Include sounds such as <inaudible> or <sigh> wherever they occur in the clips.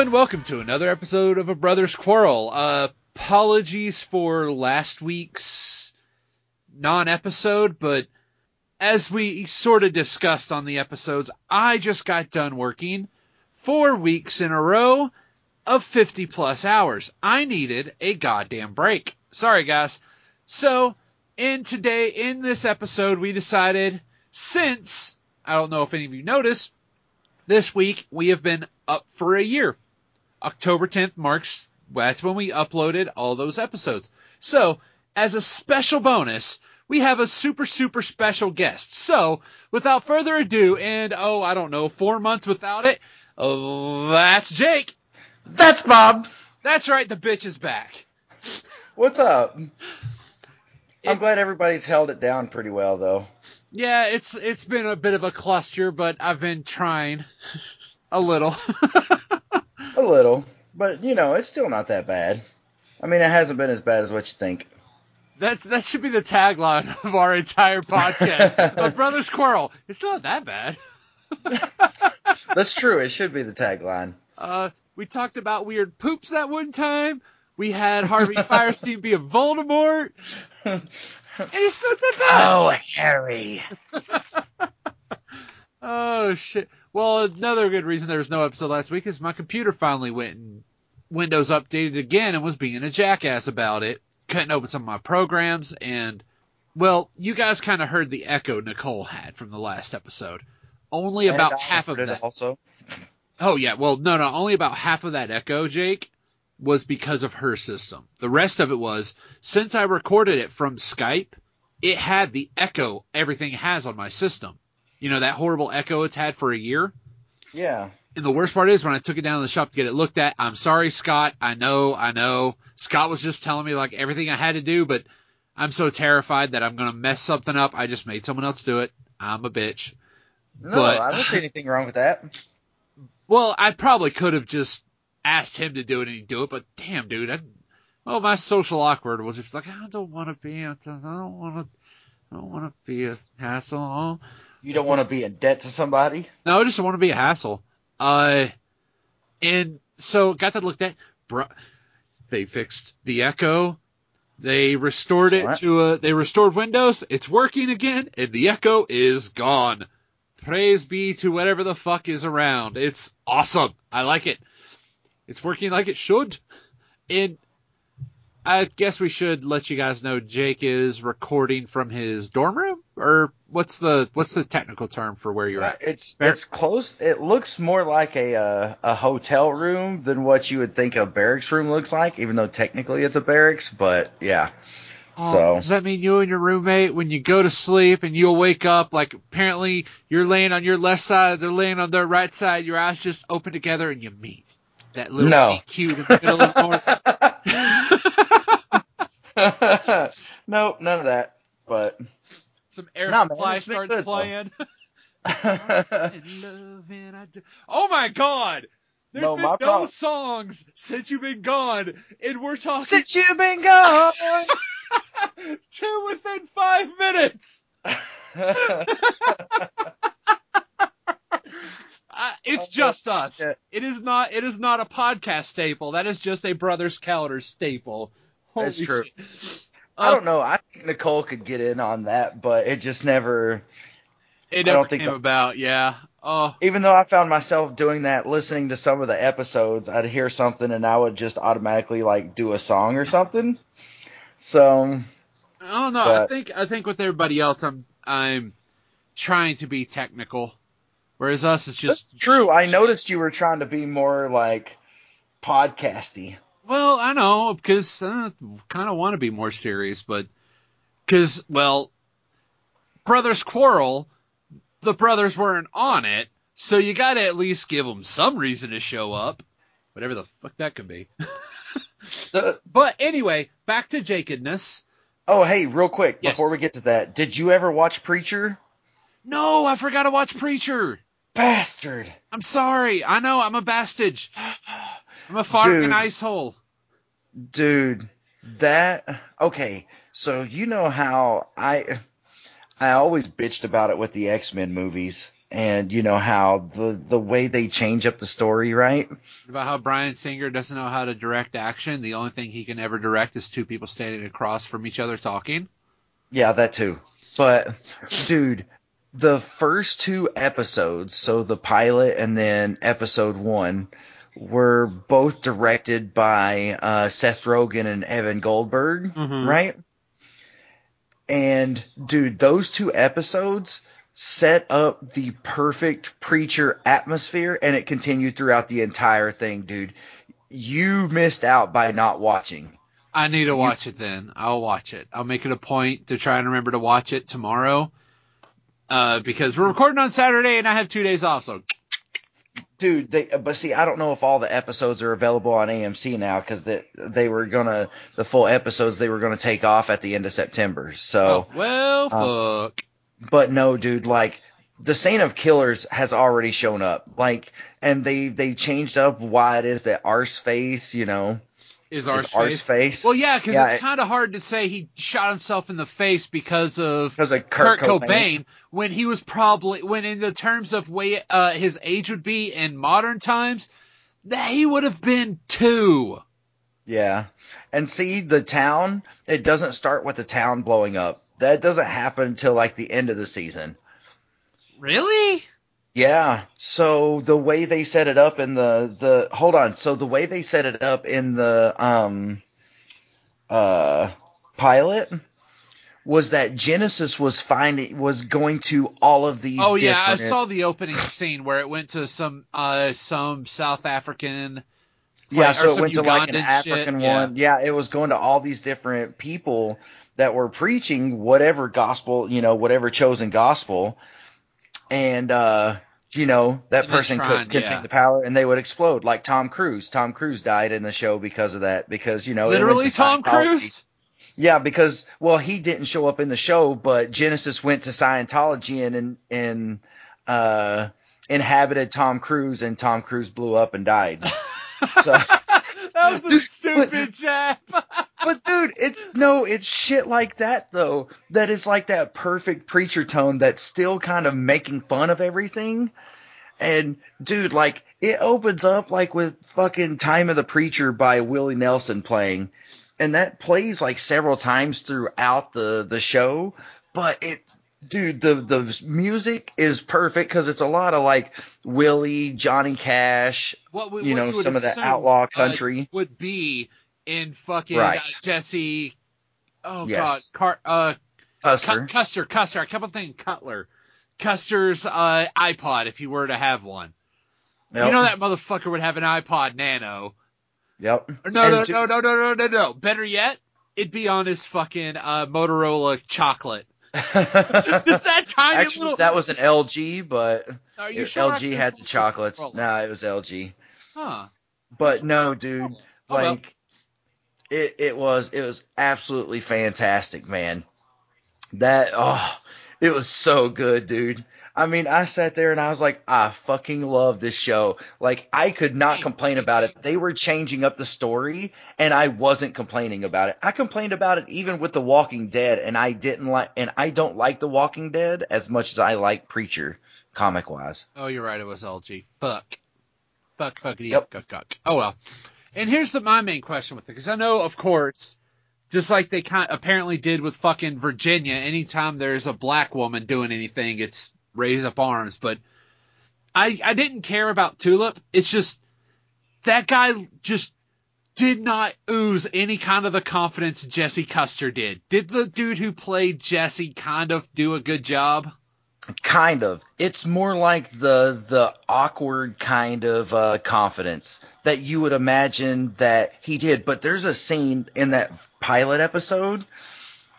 And welcome to another episode of A Brother's Quarrel. Uh, apologies for last week's non-episode, but as we sort of discussed on the episodes, I just got done working four weeks in a row of 50 plus hours. I needed a goddamn break. Sorry guys. So, in today, in this episode, we decided, since, I don't know if any of you noticed, this week we have been up for a year. October 10th marks, that's when we uploaded all those episodes. So, as a special bonus, we have a super, super special guest. So, without further ado, and oh, I don't know, four months without it, that's Jake. That's Bob. That's right, the bitch is back. What's up? I'm glad everybody's held it down pretty well, though. Yeah, it's it's been a bit of a cluster, but I've been trying <laughs> a little. <laughs> A little, but you know, it's still not that bad. I mean, it hasn't been as bad as what you think. That's that should be the tagline <laughs> of our entire podcast. <laughs> My brother Squirrel. It's not that bad. <laughs> That's true. It should be the tagline. Uh, we talked about weird poops that one time. We had Harvey Fierstein be a Voldemort. And it's not that bad. Oh, Harry. Oh shit. Well, another good reason there was no episode last week is my computer finally went and Windows updated again and was being a jackass about it. Couldn't open some of my programs and well, you guys kind of heard the echo Nicole had from the last episode. Only about I half of it that. Also, Oh yeah, well no no, only about half of that echo, Jake, was because of her system. The rest of it was since I recorded it from Skype, it had the echo everything has on my system. You know that horrible echo it's had for a year. yeah. And the worst part is when I took it down to the shop to get it looked at. I'm sorry, Scott. I know, I know. Scott was just telling me like everything I had to do, but I'm so terrified that I'm gonna mess something up. I just made someone else do it. I'm a bitch. No, But- I don't see anything wrong with that. Well, I probably could have just asked him to do it and he'd do it, but damn, dude, I, oh, my social awkward was just like, I don't want to be, I don't want to, I don't want to be a hassle. You don't want to be in debt to somebody. No, I just don't want to be a hassle. Uh, and so got that looked at. Bro, they fixed the Echo. They restored it Excellent. to a. They restored Windows. It's working again, and the Echo is gone. Praise be to whatever the fuck is around. It's awesome. I like it. It's working like it should. And I guess we should let you guys know Jake is recording from his dorm room, or what's the what's the technical term for where you're Uh, at? It's Fair. it's close. It looks more like a uh, a hotel room than what you would think a barracks room looks like, even though technically it's a barracks. But yeah. Oh, So does that mean you and your roommate, when you go to sleep and you'll wake up, like apparently you're laying on your left side, they're laying on their right side, your eyes just open together and you meet that little No. cute in the middle of the. <laughs> <laughs> nope, none of that. But Some air man, supply it's starts good, playing. Love and I do- Oh my god! There's No, been no prob- songs since you've been gone, and we're talking since you've been gone. <laughs> two within five minutes. <laughs> Uh, it's Oh, just us. shit. It is not. It is not a podcast staple. That is just a brothers calendar staple. That's true. shit. I don't um, know. I think Nicole could get in on that, but it just never. It I don't think came the- about. Yeah. Oh, Even though I found myself doing that, listening to some of the episodes, I'd hear something and I would just automatically like do a song or something. So I don't know. I think. I think with everybody else, I'm. I'm trying to be technical, whereas us, it's just that's true. I noticed you were trying to be more like podcasty. Well, I know because I kind of want to be more serious, but because well, brothers quarrel, the brothers weren't on it, so you got to at least give them some reason to show up, whatever the fuck that could be. <laughs> Uh, but anyway, back to Jakedness. oh, hey, real quick Yes. before we get to that, did you ever watch Preacher? No, I forgot to watch Preacher. Bastard. I'm sorry. I know I'm a bastard. I'm a fucking Dude. ice hole. Dude, that okay. So you know how I I always bitched about it with the X Men movies. and you know how the the way they change up the story, right? About how Bryan Singer doesn't know how to direct action. The only thing he can ever direct is two people standing across from each other talking. Yeah, that too. But dude, the first two episodes, so the pilot and then episode one, were both directed by uh, Seth Rogen and Evan Goldberg, Mhm. right? And dude, those two episodes set up the perfect preacher atmosphere and it continued throughout the entire thing, dude. You missed out by not watching. I need to watch it then. I'll watch it. I'll make it a point to try and remember to watch it tomorrow. Uh, because we're recording on Saturday and I have two days off, so Dude, they, but see, I don't know if all the episodes are available on AMC now because they, they were gonna, the full episodes they were gonna take off at the end of September. So, oh, well, uh, fuck. but no, dude, like, the Saint of Killers has already shown up. Like, and they, they changed up why it is that Arse face, you know, Is our face? Well, yeah, because Yeah, it's it- kind of hard to say he shot himself in the face because of because of Kurt, Kurt, Cobain. when he was probably when in the terms of way uh, his age would be in modern times, that he would have been two. Yeah. And see, the town, it doesn't start with the town blowing up. That doesn't happen until like the end of the season. Really? Yeah. So the way they set it up in the the hold on. So the way they set it up in the um uh pilot was that Genesis was finding was going to all of these. Oh yeah, I saw the opening scene where it went to some uh some South African. Yeah, like, or so it went to like an Ugandan shit, African yeah. one. Yeah, it was going to all these different people that were preaching whatever gospel, you know, whatever chosen gospel. And, uh, you know, that person trying, could contain yeah. the power and they would explode like Tom Cruise. Tom Cruise died in the show because of that, because, you know, Literally, Tom Cruise. Yeah, because, well, he didn't show up in the show, but Genesis went to Scientology and, and, and uh, inhabited Tom Cruise and Tom Cruise blew up and died. <laughs> So. That was a <laughs> stupid jab. <laughs> But dude, it's no, it's shit like that though. That is like that perfect preacher tone that's still kind of making fun of everything. And dude, like it opens up like with fucking Time of the Preacher by Willie Nelson playing. And that plays like several times throughout the the show, but it dude, the the music is perfect cuz it's a lot of like Willie, Johnny Cash, What would, you what know, you some of that outlaw uh, country. would be in fucking Right. uh, Jesse. Oh Yes. God, Car- uh, Custer. Cu- Custer, Custer. I kept on thinking Cutler. Custer's uh, iPod, if you were to have one. Yep. You know that motherfucker would have an iPod Nano. Yep. Or No, And no, to- no, no, no, no, no, no. Better yet, it'd be on his fucking uh, Motorola chocolate. <laughs> Does that tiny Actually, little? that was an LG, but Are you it- sure LG had the chocolates. No, it was LG. Huh. But no, dude, Oh, well. like it it was it was absolutely fantastic, man. That oh, it was so good, dude. I mean, I sat there and I was like, I fucking love this show. Like, I could not complain about it. They were changing up the story, and I wasn't complaining about it. I complained about it even with The Walking Dead, and I didn't like, and I don't like The Walking Dead as much as I like Preacher, comic wise. Oh, you're right. It was LG. Fuck. Fuck, fuck, Yep. fuck, fuck. Oh well. And here's the, my main question with it, because I know, of course, just like they kind apparently did with fucking Virginia, anytime there's a black woman doing anything, it's raise up arms. But I I didn't care about Tulip. It's just that guy just did not ooze any kind of the confidence Jesse Custer did. Did the dude who played Jesse kind of do a good job? Kind of. It's more like the the awkward kind of uh, confidence that you would imagine that he did. But there's a scene in that pilot episode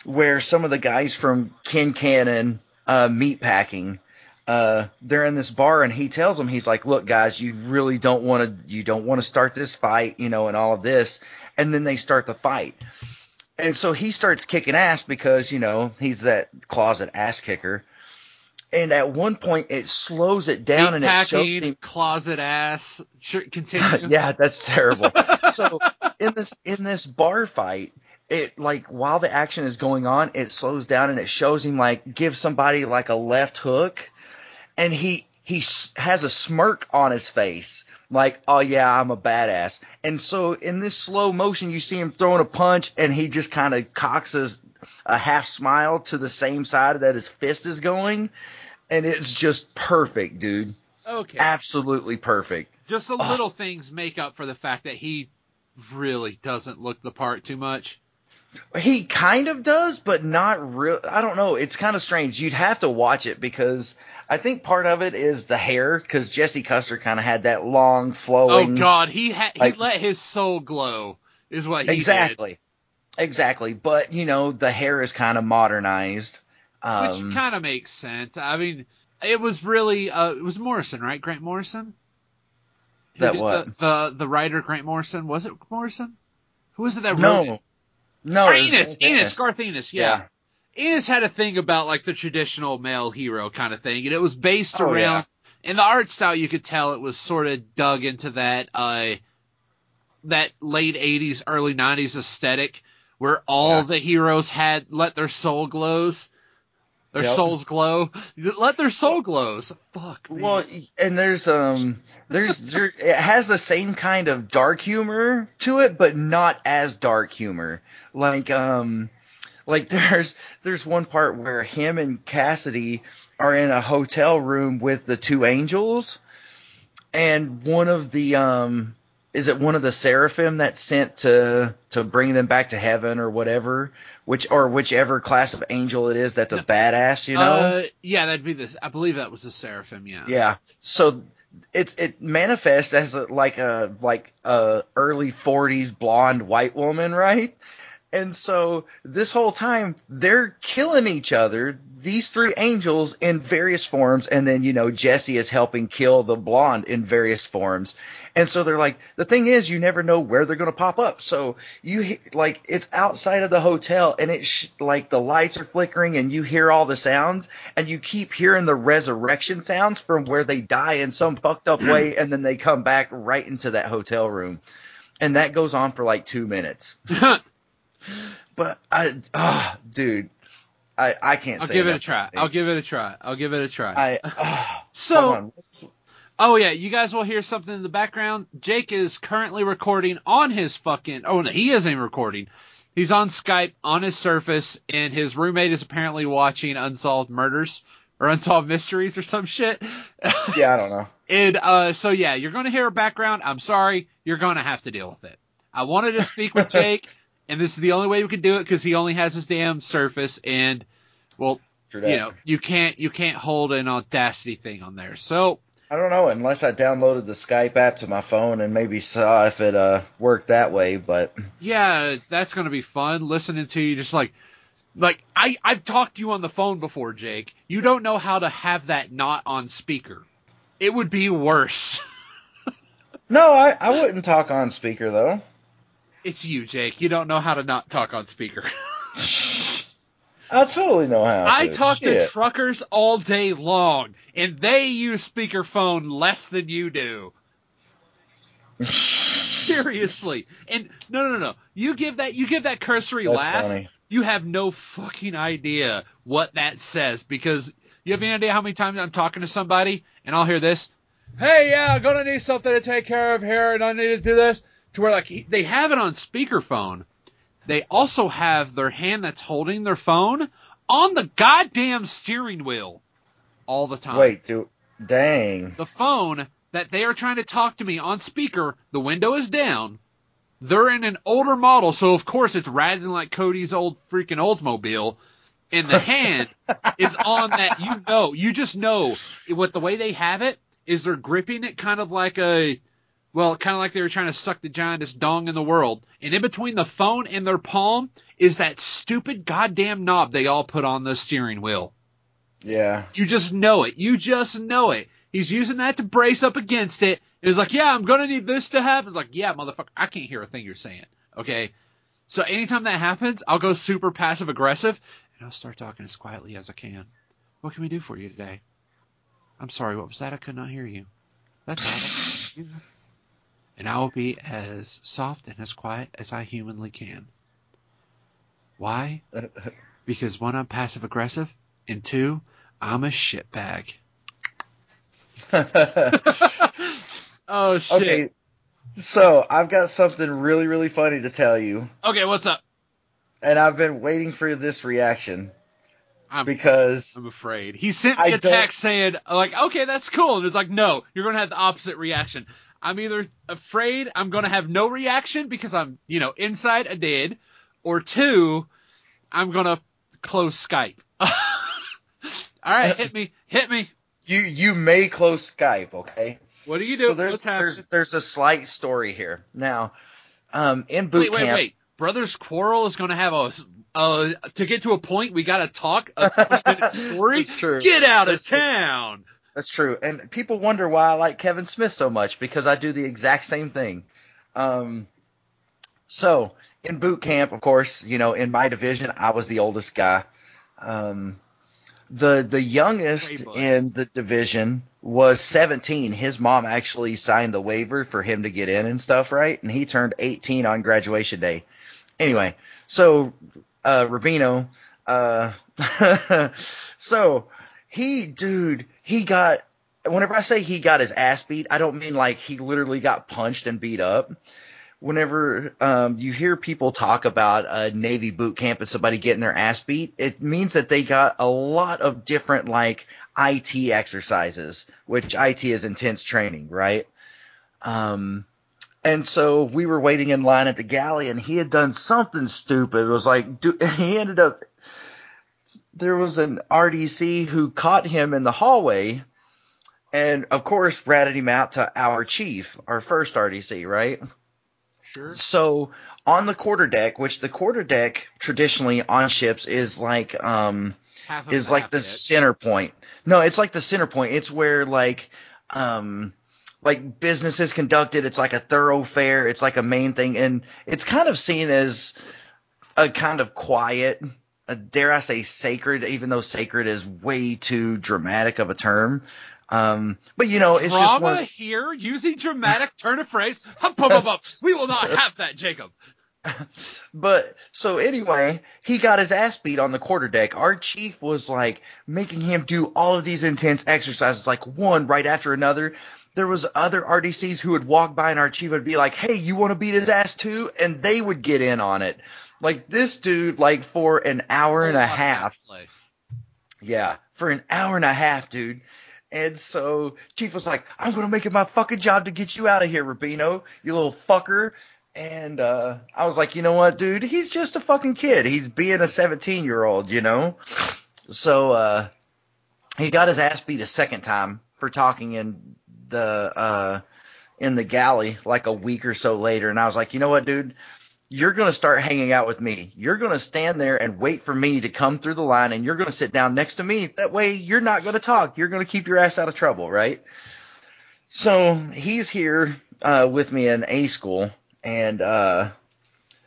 where some of the guys from Quincannon uh, Meatpacking, uh, they're in this bar and he tells them he's like, "Look, guys, you really don't want to you don't want to start this fight, you know, and all of this." And then they start the fight. And so he starts kicking ass because, you know, he's that closet ass kicker and at one point it slows it down and it shows him. closet ass. Sure, continue. <laughs> yeah, that's terrible. so in this in this bar fight, it like while the action is going on, it slows down and it shows him like give somebody like a left hook, and he he has a smirk on his face, like, oh yeah, I'm a badass. And so in this slow motion, you see him throwing a punch, and he just kind of cocks a half smile to the same side that his fist is going, and it's just perfect, dude. Okay. Absolutely perfect. Just the little things make up for the fact that he really doesn't look the part too much. He kind of does, but not real. I don't know. It's kind of strange. You'd have to watch it because I think part of it is the hair because Jesse Custer kind of had that long flowing. Oh. God, he ha- like- he let his soul glow. Is what he did. exactly, exactly. But you know, the hair is kind of modernized. Um, which kind of makes sense. I mean, it was really uh, it was Morrison, right? Grant Morrison. That what? The, the the writer Grant Morrison was it Morrison? Who was it that wrote it? no, no, Or was Ennis, Garth Ennis, yeah. Yeah. Ennis had a thing about like the traditional male hero kind of thing, and it was based Oh, around yeah. in the art style. You could tell it was sort of dug into that uh that late '80s, early '90s aesthetic, where all Yeah. the heroes had let their soul glows, their Yep. souls glow, let their soul glows. Fuck, man. Well, and there's um, there's there, it has the same kind of dark humor to it, but not as dark humor. Like um, like <laughs> there's there's one part where him and Cassidy are in a hotel room with the two angels, and one of the um, is it one of the seraphim that's sent to to bring them back to heaven or whatever, which or whichever class of angel it is that's a No. badass, you know. Uh, yeah, that'd be the. I believe that was the seraphim. Yeah. Yeah. So it's it manifests as a, like a like a early 40s blonde white woman, right? And so this whole time they're killing each other, these three angels in various forms, and then you know Jesse is helping kill the blonde in various forms. And so they're like, the thing is, you never know where they're going to pop up. So you like it's outside of the hotel, and it's sh- like the lights are flickering, and you hear all the sounds, and you keep hearing the resurrection sounds from where they die in some fucked up way, and then they come back right into that hotel room, and that goes on for like two minutes. <laughs> But I, ah, dude, I I can't. I'll say give it a try. I'll give it a try. I'll give it a try. I ah, <sighs> so. Oh yeah, you guys will hear something in the background. Jake is currently recording on his fucking. Oh no, he isn't recording. He's on Skype on his Surface, and his roommate is apparently watching Unsolved Murders or Unsolved Mysteries or some shit. <laughs> Yeah, I don't know. and uh, so yeah, you're gonna hear a background. I'm sorry, you're gonna have to deal with it. I wanted to speak with <laughs> Jake, and this is the only way we could do it because he only has his damn Surface, and well, True you that. know, you can't you can't hold an Audacity thing on there. So I don't know unless I downloaded the Skype app to my phone and maybe saw if it uh worked that way. But Yeah, that's gonna be fun listening to you just like like I, I've talked to you on the phone before, Jake. You don't know how to have that not on speaker. It would be worse. <laughs> no, I I wouldn't talk on speaker though. It's you, Jake. You don't know how to not talk on speaker. <laughs> I totally know how. I to. talk to truckers all day long, and they use speakerphone less than you do. <laughs> Seriously. And no, no, no. You give that you give that cursory That's laugh. funny. you have no fucking idea what that says because you have any idea how many times I'm talking to somebody and I'll hear this, "Hey, yeah, I'm gonna need something to take care of here, and I need to do this." To where like he- they have it on speakerphone, they also have their hand that's holding their phone on the goddamn steering wheel all the time. Wait, do dang. the phone that they are trying to talk to me on speaker, the window is down. They're in an older model, so of course it's rattling like Cody's old freaking Oldsmobile. And the hand <laughs> is on that. You know, you just know what the way they have it is they're gripping it kind of like a, well, kind of like they were trying to suck the giantest dong in the world. And in between the phone and their palm is that stupid goddamn knob they all put on the steering wheel. Yeah. You just know it. You just know it. He's using that to brace up against it. He's like, yeah, I'm gonna need this to happen. Like, yeah, motherfucker, I can't hear a thing you're saying. Okay. So anytime that happens, I'll go super passive aggressive and I'll start talking as quietly as I can. What can we do for you today? I'm sorry, what was that? I could not hear you. That's all. <laughs> and I will be as soft and as quiet as I humanly can. Why? <laughs> Because one, I'm passive aggressive, and two, I'm a shitbag. <laughs> oh shit. okay, so I've got something really, really funny to tell you, Okay, what's up? and I've been waiting for this reaction I'm because I'm afraid. He sent me I a text saying like, "Okay, that's cool." And it's like, "No, you're going to have the opposite reaction." I'm either afraid I'm going to have no reaction because I'm, you know, inside a dead, or two, I'm going to close Skype. <laughs> All right, hit me, hit me. you you may close Skype. Okay, What do you do? so there's there's there's a slight story here now. Um, in boot Wait, wait, camp, wait. Brothers Quarrel is going to have a. Uh, to get to a point, we got to talk a 20 minute <laughs> story. That's true. Get out of true. town. That's true. And people wonder why I like Kevin Smith so much because I do the exact same thing. Um, so in boot camp, of course, you know, in my division, I was the oldest guy. Um, the the youngest Playboy. in the division was 17. His mom actually signed the waiver for him to get in and stuff, right? And he turned 18 on graduation day. Anyway, so uh, Rubino, uh, <laughs> so he, dude, he got. Whenever I say he got his ass beat, I don't mean like he literally got punched and beat up. Whenever um, you hear people talk about a Navy boot camp and somebody getting their ass beat, it means that they got a lot of different like IT exercises, which IT is intense training, right? Um, and so we were waiting in line at the galley, and he had done something stupid. It was like, do, <laughs> he ended up. There was an RDC who caught him in the hallway, and of course ratted him out to our chief, our first RDC, right? Sure. So on the quarter deck, which the quarter deck traditionally on ships is like um is the like the hit. center point. No, it's like the center point. It's where like um like business is conducted. It's like a thoroughfare. It's like a main thing, and it's kind of seen as a kind of quiet, a, dare I say sacred, even though sacred is way too dramatic of a term. Um, but you know, it's just one. Drama here using dramatic turn of phrase. <laughs> Hup. We will not have that, Jacob. <laughs> But so anyway, he got his ass beat on the quarter deck. Our chief was like making him do all of these intense exercises, like one right after another. There was other RDCs who would walk by and our chief would be like, "Hey, you want to beat his ass too?" And they would get in on it. Like this dude, like for an hour and a half. Yeah, for an hour and a half, dude. And so Chief was like, I'm gonna make it my fucking job to get you out of here, Rubino, you little fucker. And uh I was like, you know what, dude? He's just a fucking kid. He's being a 17 year old, you know? So uh he got his ass beat a second time for talking in the uh in the galley like a week or so later and I was like, "You know what, dude? You're going to start hanging out with me. You're going to stand there and wait for me to come through the line and you're going to sit down next to me. That way you're not going to talk. You're going to keep your ass out of trouble, right?" So, he's here uh with me in A school and uh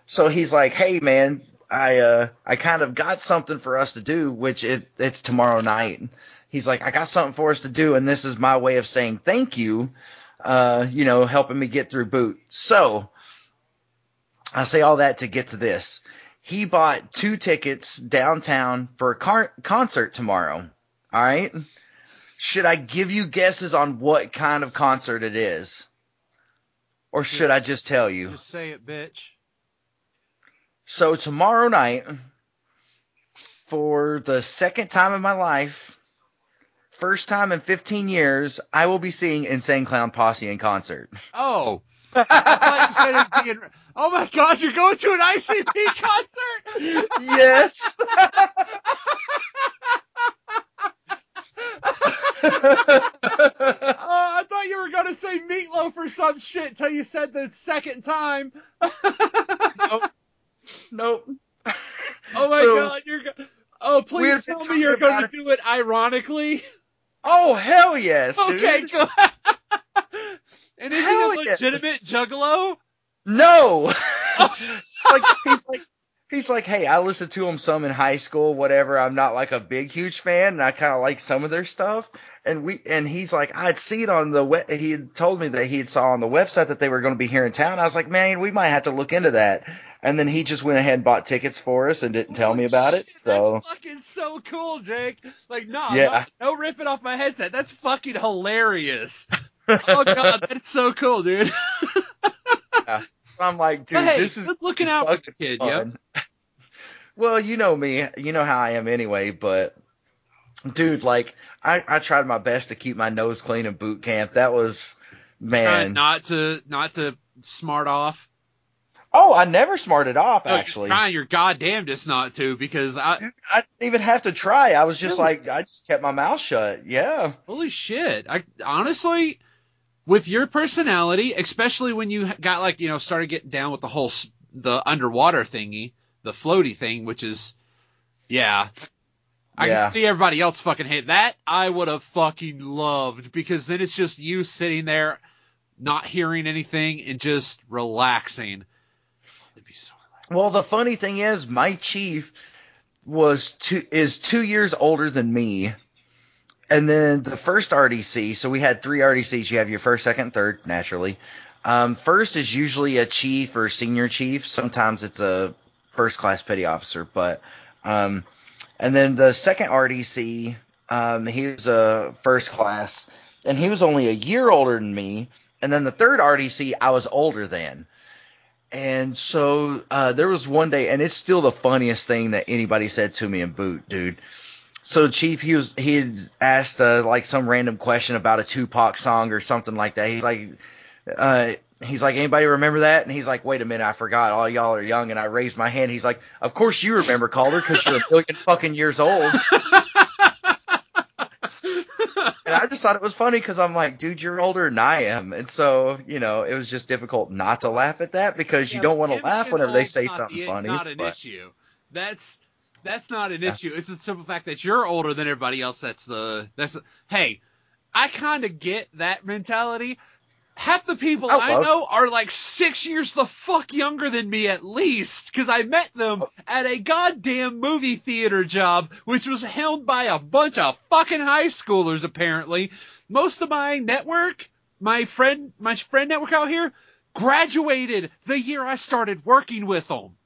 so he's like, "Hey man, I uh I kind of got something for us to do, which it it's tomorrow night." He's like, "I got something for us to do, and this is my way of saying thank you." Uh, you know, helping me get through boot. So I say all that to get to this. He bought two tickets downtown for a car- concert tomorrow. All right. Should I give you guesses on what kind of concert it is? Or should I just tell you? Just say it, bitch. So tomorrow night, for the second time in my life, first time in 15 years, I will be seeing Insane Clown Posse in concert. Oh. I thought you said in, Oh my god, you're going to an ICP <laughs> concert? yes. Oh, <laughs> I thought you were gonna say meatloaf or some shit till you said the second time. nope. <laughs> Oh my So- god, you're go- Oh, please tell me you're going to do it ironically. Oh hell yes, dude. Okay, good. And is Hell he a yes. legitimate juggalo? No. <laughs> <laughs> like he's like he's like, hey, I listened to him some in high school, whatever. I'm not like a big huge fan, and I kind of like some of their stuff. And we and he's like, I'd see it on the web. He had told me that he had saw on the website that they were going to be here in town. I was like, man, we might have to look into that. and then he just went ahead and bought tickets for us and didn't tell me Holy about it. So that's fucking so cool, Jake. Like, nah, Yeah. no, no ripping off my headset. That's fucking hilarious. <laughs> oh god, <laughs> that's so cool, dude. I'm like, dude, hey, this is looking out for the kid, yep. <laughs> well, you know me, you know how I am anyway, but dude, like I, I tried my best to keep my nose clean in boot camp. That was Trying man. not to not to smart off. oh, I never smarted off No, you're actually. trying your goddamnedest not to because I Dude, I didn't even have to try. I was just Really? like, I just kept my mouth shut. Yeah. holy shit. I honestly with your personality, especially when you got like, you know, started getting down with the whole s- the underwater thingy, the floaty thing, which is yeah. I Yeah. can see everybody else fucking hate that. I would have fucking loved because then it's just you sitting there not hearing anything and just relaxing. It'd be so relaxing. Well, the funny thing is, my chief was two is two years older than me, and then the first RDC. So we had three RDCs. You have your first, second, third, naturally. Um, first is usually a chief or senior chief. Sometimes it's a first class petty officer, but um, and then the second RDC, um, he was a first class, and he was only a year older than me. And then the third RDC, I was older than. And so uh, there was one day, and it's still the funniest thing that anybody said to me in boot, dude. So Chief, he was he had asked uh, like some random question about a Tupac song or something like that. He's like, uh, he's like, anybody remember that? And he's like, wait a minute, I forgot. All y'all are young. And I raised my hand. He's like, of course you remember Calder because you're a billion fucking years old. <laughs> And I just thought it was funny because I'm like, dude, you're older than I am. And so, you know, it was just difficult not to laugh at that because you don't want to laugh whenever they say something funny. Not an but- issue. That's that's not an issue. It's the simple fact that you're older than everybody else. That's the that's. hey, I kind of get that mentality. Half the people I I know are like six years the fuck younger than me at least, because I met them Oh. at a goddamn movie theater job, which was held by a bunch of fucking high schoolers apparently. Most of my network, my friend, my friend network out here, graduated the year I started working with them.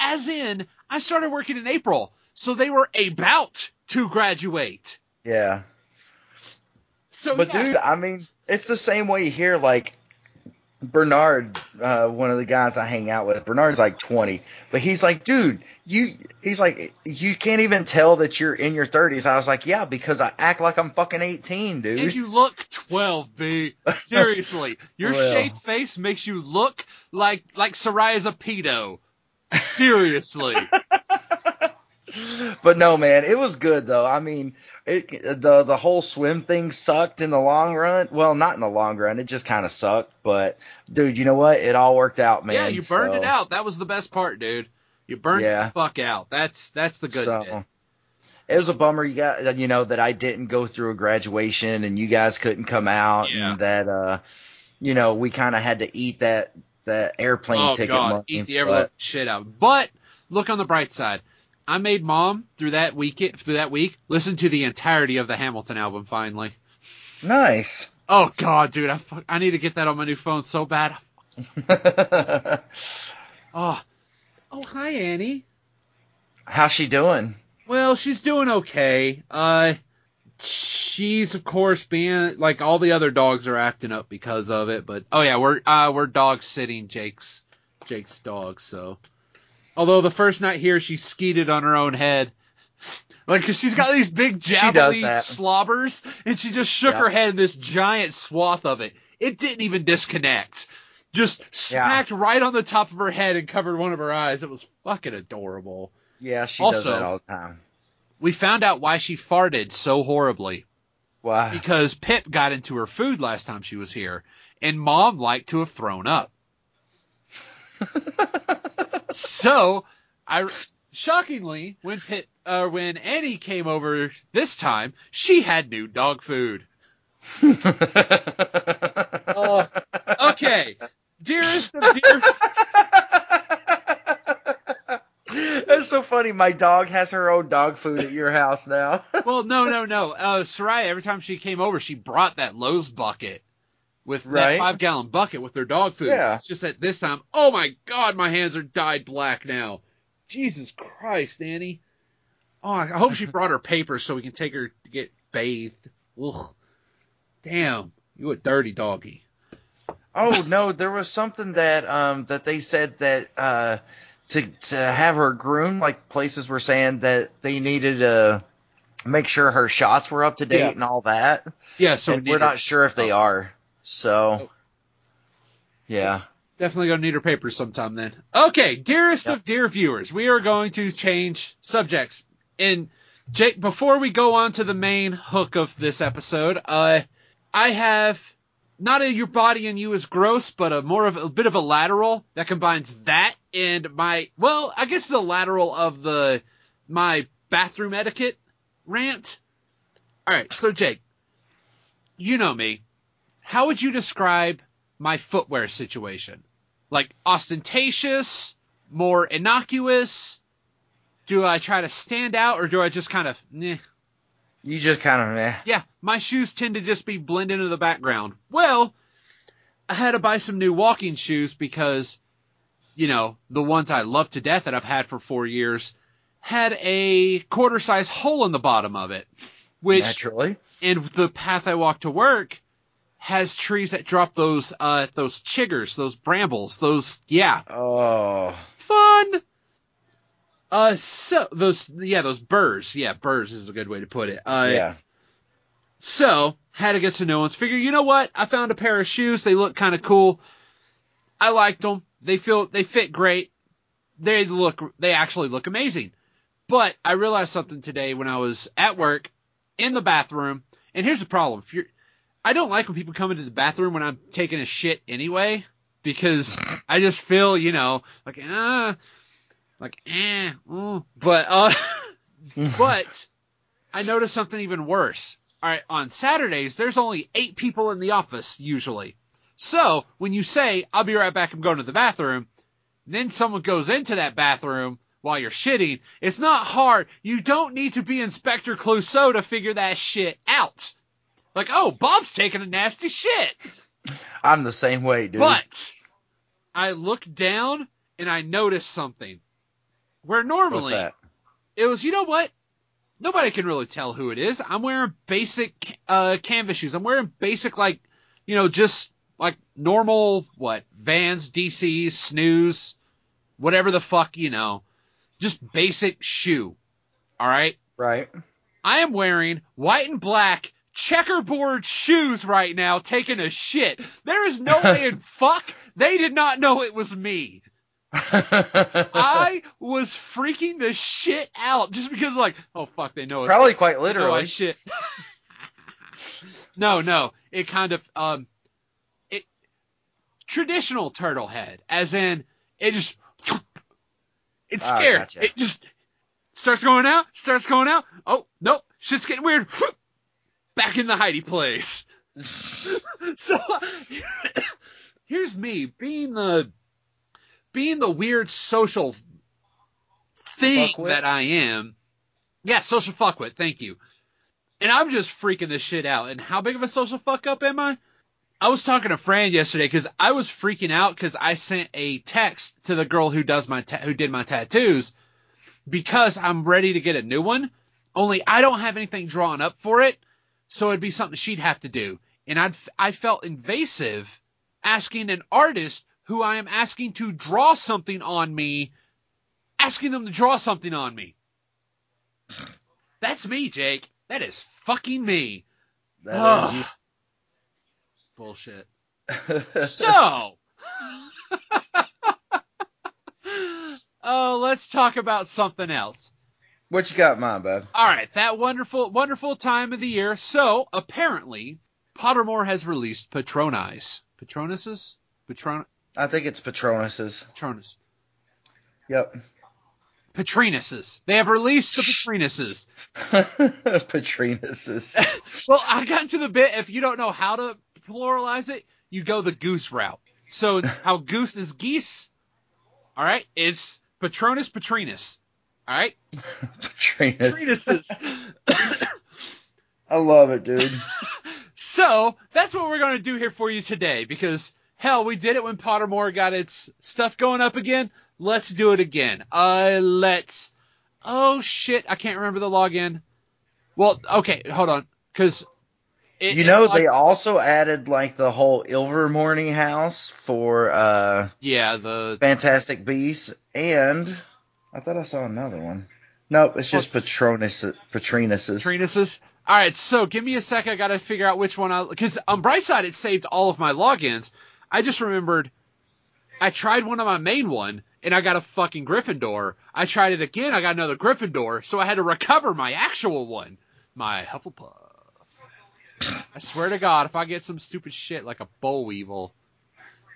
As in, I started working in April, so they were about to graduate. yeah. So But yeah, dude, I mean, it's the same way here. Like Bernard, uh, one of the guys I hang out with, Bernard's like 20, but he's like, dude, you, he's like, you can't even tell that you're in your 30s. I was like, yeah, because I act like I'm fucking 18, dude. and you look 12, B. <laughs> Seriously, your Well. shaved face makes you look like like Soraya's a pedo. Seriously. <laughs> but no, man, it was good though. I mean, it, the the whole swim thing sucked in the long run. Well, not in the long run. It just kind of sucked. But dude, you know what? It all worked out, man. yeah, you burned so- it out. That was the best part, dude. You burned Yeah. the fuck out. That's that's the good so bit. it was a bummer you got you know that I didn't go through a graduation and you guys couldn't come out Yeah. and that uh you know we kind of had to eat that that airplane oh ticket god, money. eat the but- shit out. But look on the bright side. I made mom through that week through that week listen to the entirety of the Hamilton album finally. nice. Oh god, dude, I fuck, I need to get that on my new phone so bad. <laughs> Oh, oh hi Annie. How's she doing? Well, she's doing okay. Uh, she's of course being like all the other dogs are acting up because of it. But oh yeah, we're uh we're dog sitting Jake's Jake's dog. So, although the first night here she skeeted on her own head. <laughs> Like, cause she's got these big She does jabbly that. slobbers, and she just shook Yeah. her head in this giant swath of it. It didn't even disconnect. Just smacked right on the top of her head and covered one of her eyes. It was fucking adorable. Yeah, she Also- does that all the time. We found out why she farted so horribly. Wow. because Pip got into her food last time she was here, and Mom liked to have thrown up. <laughs> so, I shockingly, when Pip, uh, when Annie came over this time, she had new dog food. <laughs> Oh, okay, dearest of dear. That's so funny. My dog has her own dog food at your house now. <laughs> Well, no, no, no. Uh, Soraya, every time she came over, she brought that Lowe's bucket with that five gallon bucket with their dog food. Yeah. It's just that this time, oh my god, my hands are dyed black now. Jesus Christ, Annie. Oh, I hope she brought her papers so we can take her to get bathed. Ugh. Damn, you a dirty doggy. Oh no, there was something that um that they said that uh to to have her groomed, like places were saying that they needed to make sure her shots were up to date Yeah. and all that. Yeah, so and we her- not sure if they are. So Oh. yeah. Definitely gonna need her papers sometime then. Okay, dearest Yep. of dear viewers, we are going to change subjects. And Jake, before we go on to the main hook of this episode, uh, I have not a your body and you is gross, but a more of a bit of a lateral that combines that and my well, I guess the lateral of the my bathroom etiquette rant. All right, so Jake, you know me. How would you describe my footwear situation? Like ostentatious, more innocuous? Do I try to stand out or do I just kind of, nah? You just kind of eh. Yeah, my shoes tend to just be blend into the background. Well, I had to buy some new walking shoes because, you know, the ones I love to death that I've had for four years had a quarter size hole in the bottom of it, which naturally. and the path I walk to work has trees that drop those uh those chiggers, those brambles, those yeah, Oh. fun. Uh, so those yeah those burrs yeah burrs is a good way to put it. Uh, yeah. so had to get some new ones. Figure you know what? I found a pair of shoes. They look kind of cool. I liked them. They feel they fit great. They look they actually look amazing. But I realized something today when I was at work in the bathroom. And here's the problem: if you're, I don't like when people come into the bathroom when I'm taking a shit anyway, because I just feel you know like ah, like eh, mm. but uh, <laughs> but I noticed something even worse. All right, on Saturdays, there's only eight people in the office usually. So when you say, I'll be right back, I'm going to the bathroom, then someone goes into that bathroom while you're shitting, it's not hard. You don't need to be Inspector Clouseau to figure that shit out. Like, oh, Bob's taking a nasty shit. I'm the same way, dude. But I look down and I notice something. Where What's normally that? it was, you know what? Nobody can really tell who it is. I'm wearing basic uh, canvas shoes. I'm wearing basic, like, you know, just like normal, what, Vans, DCs, snooze, whatever the fuck, you know, just basic shoe. All right? Right. I am wearing white and black checkerboard shoes right now taking a shit. There is no way in <laughs> fuck they did not know it was me. <laughs> I was freaking the shit out just because like, oh fuck, they know it's Probably quite they know I literally. shit. <laughs> no, no, it kind of um, traditional turtle head, as in it just it's Ah, scared. gotcha. It just starts going out, starts going out. Oh nope, shit's getting weird. Back in the hidey place. <laughs> so here's me being the being the weird social thing Fuckwit? that I am. Yeah, social fuckwit. Thank you. And I'm just freaking this shit out. And how big of a social fuck up am I? I was talking to Fran yesterday because I was freaking out because I sent a text to the girl who does my ta- who did my tattoos because I'm ready to get a new one. Only I don't have anything drawn up for it, so it'd be something she'd have to do. And I'd I felt invasive asking an artist who I am asking to draw something on me, asking them to draw something on me. That's me, Jake. That is fucking me. That. Bullshit. So, <laughs> oh, let's talk about something else. what you got, in mind, bud? All right, that wonderful, wonderful time of the year. So, apparently, Pottermore has released Patronize. Patronuses? Patron, I think it's Patronus's. Patronus. Yep. Patrinuses. They have released the <laughs> Patrinuses. Patronus's. <laughs> Well, I got into the bit, if you don't know how to pluralize it, you go the goose route. So it's how goose is geese. All right, it's Patronus Patrinus. All right, Patronus. Patrinuses. <coughs> I love it, dude. <laughs> So that's what we're going to do here for you today because hell, we did it when Pottermore got its stuff going up again. Let's do it again. Uh, let's. Oh shit, I can't remember the login. Well, okay, hold on, because you know they also added like the whole Ilvermorny house for uh yeah the Fantastic Beasts, and I thought I saw another one. Nope, it's just Patronus Patronus's. Patronus's. All right, so give me a sec. I got to figure out which one I because on Brightside it saved all of my logins. I just remembered I tried one on my main one and I got a fucking Gryffindor. I tried it again, I got another Gryffindor, so I had to recover my actual one, my Hufflepuff. I swear to God, if I get some stupid shit like a boll weevil,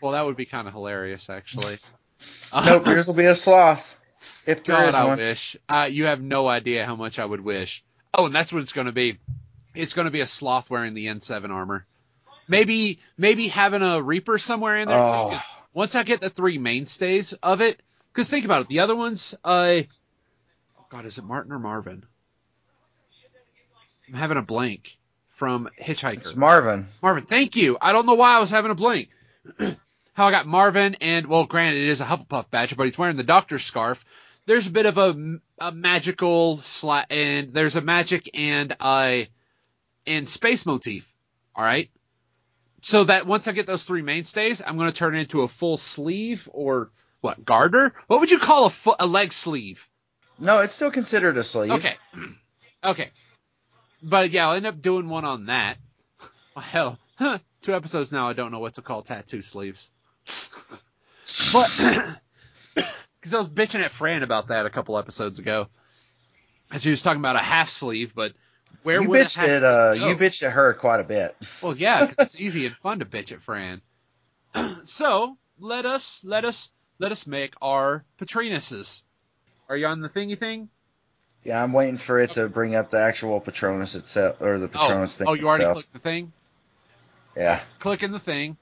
well, that would be kind of hilarious, actually. <laughs> nope, yours will be a sloth. If there God, is I one. wish. Uh, you have no idea how much I would wish. Oh, and that's what it's going to be. It's going to be a sloth wearing the N7 armor. Maybe, maybe having a Reaper somewhere in there Oh. too. Once I get the three mainstays of it, because think about it, the other ones, uh, oh God, is it Martin or Marvin? I'm having a blank from Hitchhiker. It's Marvin. Marvin, thank you. I don't know why I was having a blank. <clears throat> How I got Marvin, and well, granted, it is a Hufflepuff badge, but he's wearing the doctor's scarf. There's a bit of a, a magical sla- and there's a magic and uh and space motif. All right. So that once I get those three mainstays, I'm going to turn it into a full sleeve or what garter? What would you call a fo- a leg sleeve? No, it's still considered a sleeve. Okay. <clears throat> okay. But yeah, I'll end up doing one on that. Hell, huh, two episodes now, I don't know what to call tattoo sleeves. but, <coughs> because I was bitching at Fran about that a couple episodes ago. And she was talking about a half sleeve, but where You would a bitched half at uh, you bitched at her quite a bit. Well, yeah, cause it's <laughs> easy and fun to bitch at Fran. <coughs> so let us let us let us make our Patrinuses. Are you on the thingy thing? Yeah, I'm waiting for it to bring up the actual Patronus itself or the Patronus oh, thing oh, you already clicked the thing. Yeah. Clicking the thing.